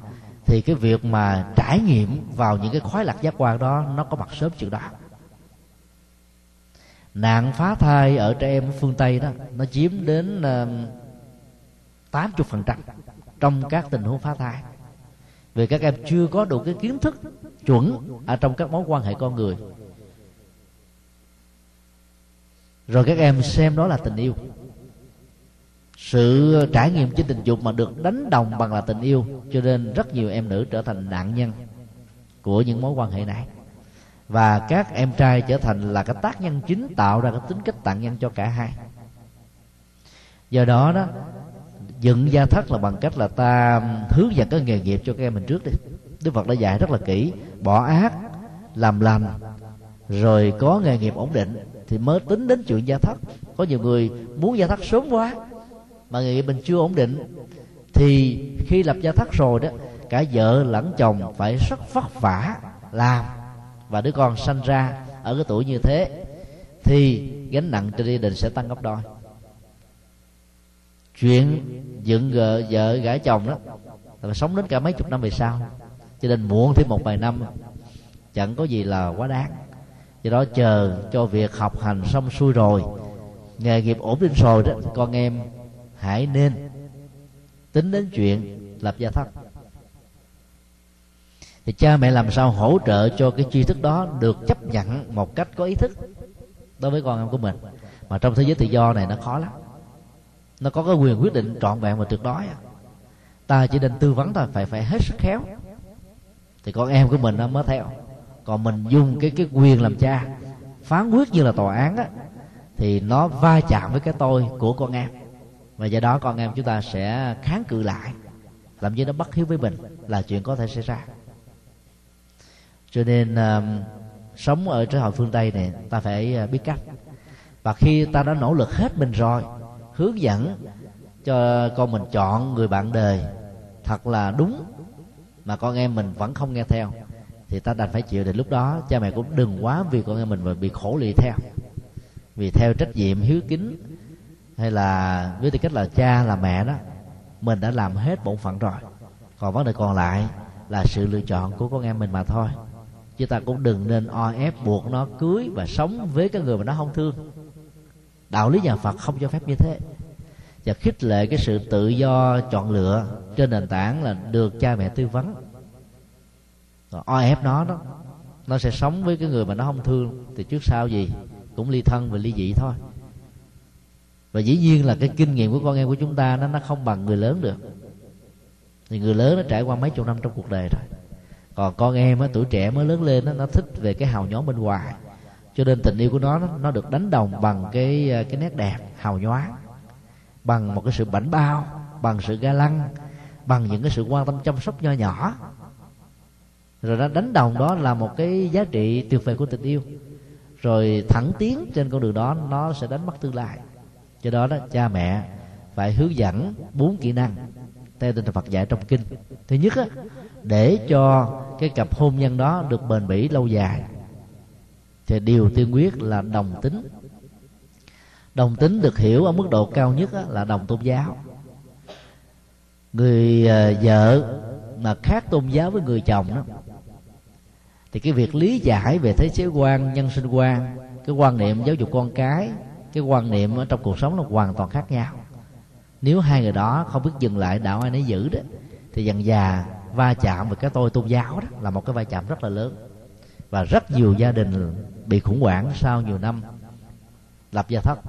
thì cái việc mà trải nghiệm vào những cái khoái lạc giác quan đó, nó có mặt sớm chừng đó. Nạn phá thai ở trẻ em phương tây đó, nó chiếm đến tám chục phần trăm trong các tình huống phá thai. Vì các em chưa có đủ cái kiến thức chuẩn ở trong các mối quan hệ con người. Rồi các em xem đó là tình yêu sự trải nghiệm trên tình dục mà được đánh đồng bằng là tình yêu, cho nên rất nhiều em nữ trở thành nạn nhân của những mối quan hệ này. Và các em trai trở thành là cái tác nhân chính tạo ra cái tính cách tạng nhân cho cả hai. Do đó đó, dựng gia thất là bằng cách là ta hướng dẫn cái nghề nghiệp cho các em mình trước đi. Đức phật đã dạy rất là kỹ, bỏ ác, làm lành, rồi có nghề nghiệp ổn định thì mới tính đến chuyện gia thất. Có nhiều người muốn gia thất sớm quá mà người mình chưa ổn định. Thì khi lập gia thất rồi đó cả vợ lẫn chồng phải rất vất vả làm. Và đứa con sanh ra ở cái tuổi như thế thì gánh nặng trên gia đình sẽ tăng gấp đôi. Chuyện dựng vợ, vợ gả chồng đó là sống đến cả mấy chục năm về sau. Cho nên muộn thêm một vài năm chẳng có gì là quá đáng. Do đó chờ cho việc học hành xong xuôi rồi nghề nghiệp ổn định rồi đó con em hãy nên tính đến chuyện lập gia thất thì cha mẹ làm sao hỗ trợ cho cái tri thức đó được chấp nhận một cách có ý thức đối với con em của mình? Mà trong thế giới tự do này nó khó lắm. Nó có cái quyền quyết định trọn vẹn và tuyệt đối ta chỉ nên tư vấn thôi, phải phải hết sức khéo. Thì con em của mình nó mới theo. Còn mình dùng cái cái quyền làm cha, phán quyết như là tòa án á, thì nó va chạm với cái tôi của con em và do đó con em chúng ta sẽ kháng cự lại. Làm như nó bất hiếu với mình là chuyện có thể xảy ra. Cho nên uh, sống ở trái hội phương tây này ta phải uh, biết cách. Và khi ta đã nỗ lực hết mình rồi hướng dẫn cho con mình chọn người bạn đời thật là đúng mà con em mình vẫn không nghe theo thì ta đành phải chịu thì lúc đó. Cha mẹ cũng đừng quá vì con em mình mà bị khổ lì theo. Vì theo trách nhiệm hiếu kính hay là với tư cách là cha, là mẹ đó, mình đã làm hết bổn phận rồi. Còn vấn đề còn lại là sự lựa chọn của con em mình mà thôi. Chứ ta cũng đừng nên o ép, buộc nó cưới và sống với cái người mà nó không thương. Đạo lý nhà phật không cho phép như thế. Và khích lệ cái sự tự do chọn lựa trên nền tảng là được cha mẹ tư vấn. Rồi o ép nó đó, nó sẽ sống với cái người mà nó không thương, thì trước sau gì cũng ly thân và ly dị thôi và dĩ nhiên là cái kinh nghiệm của con em của chúng ta nó nó không bằng người lớn được. Thì người lớn nó trải qua mấy chục năm trong cuộc đời rồi. Còn con em á, tuổi trẻ mới lớn lên đó, nó thích về cái hào nhóm bên ngoài. Cho nên tình yêu của nó nó được đánh đồng bằng cái ờ, cái nét đẹp hào nhoáng bằng một cái sự bảnh bao bằng sự ga lăng bằng những cái sự quan tâm chăm sóc nho nhỏ. Rồi nó đánh đồng đó là một cái giá trị tuyệt vời của tình yêu. Rồi thẳng tiến trên con đường đó nó sẽ đánh mất tương lai do đó đó cha mẹ phải hướng dẫn bốn kỹ năng theo tinh thần Phật dạy trong kinh. Thứ nhất á, để cho cái cặp hôn nhân đó được bền bỉ lâu dài. Thì điều tiên quyết là đồng tính. Đồng tính được hiểu ở mức độ cao nhất á, là đồng tôn giáo. Người ờ, vợ mà khác tôn giáo với người chồng đó thì cái việc lý giải về thế giới quan nhân sinh quan cái quan niệm giáo dục con cái cái quan niệm ở trong cuộc sống là hoàn toàn khác nhau. Nếu hai người đó không biết dừng lại đạo ai nấy giữ đó thì dần già va chạm với cái tôi tôn giáo đó là một cái va chạm rất là lớn. Và rất nhiều gia đình bị khủng hoảng sau nhiều năm lập gia thất.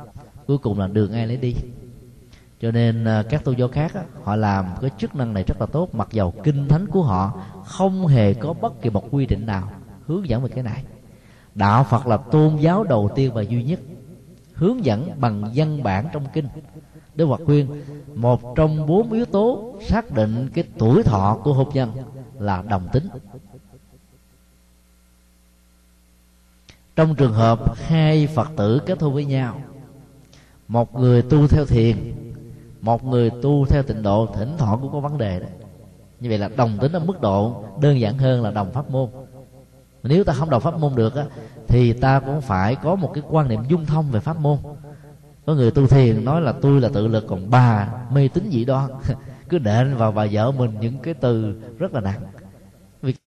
Cuối cùng là đường ai lấy đi. Cho nên à, các tôn giáo khác á, họ làm cái chức năng này rất là tốt mặc dầu kinh thánh của họ không hề có bất kỳ một quy định nào hướng dẫn về cái này. Đạo phật là tôn giáo đầu tiên và duy nhất hướng dẫn bằng văn bản trong kinh. Đức Phật khuyên, một trong bốn yếu tố xác định cái tuổi thọ của hôn nhân là đồng tính. Trong trường hợp hai phật tử kết hôn với nhau, một người tu theo thiền, một người tu theo tịnh độ thỉnh thoảng cũng có vấn đề đấy. Như vậy là đồng tính ở mức độ đơn giản hơn là đồng pháp môn. Nếu ta không đồng pháp môn được á thì ta cũng phải có một cái quan niệm dung thông về pháp môn. Có người tu thiền nói là tôi là tự lực, còn bà mê tín dị đoan. Cứ đệm vào bà vợ mình những cái từ rất là nặng.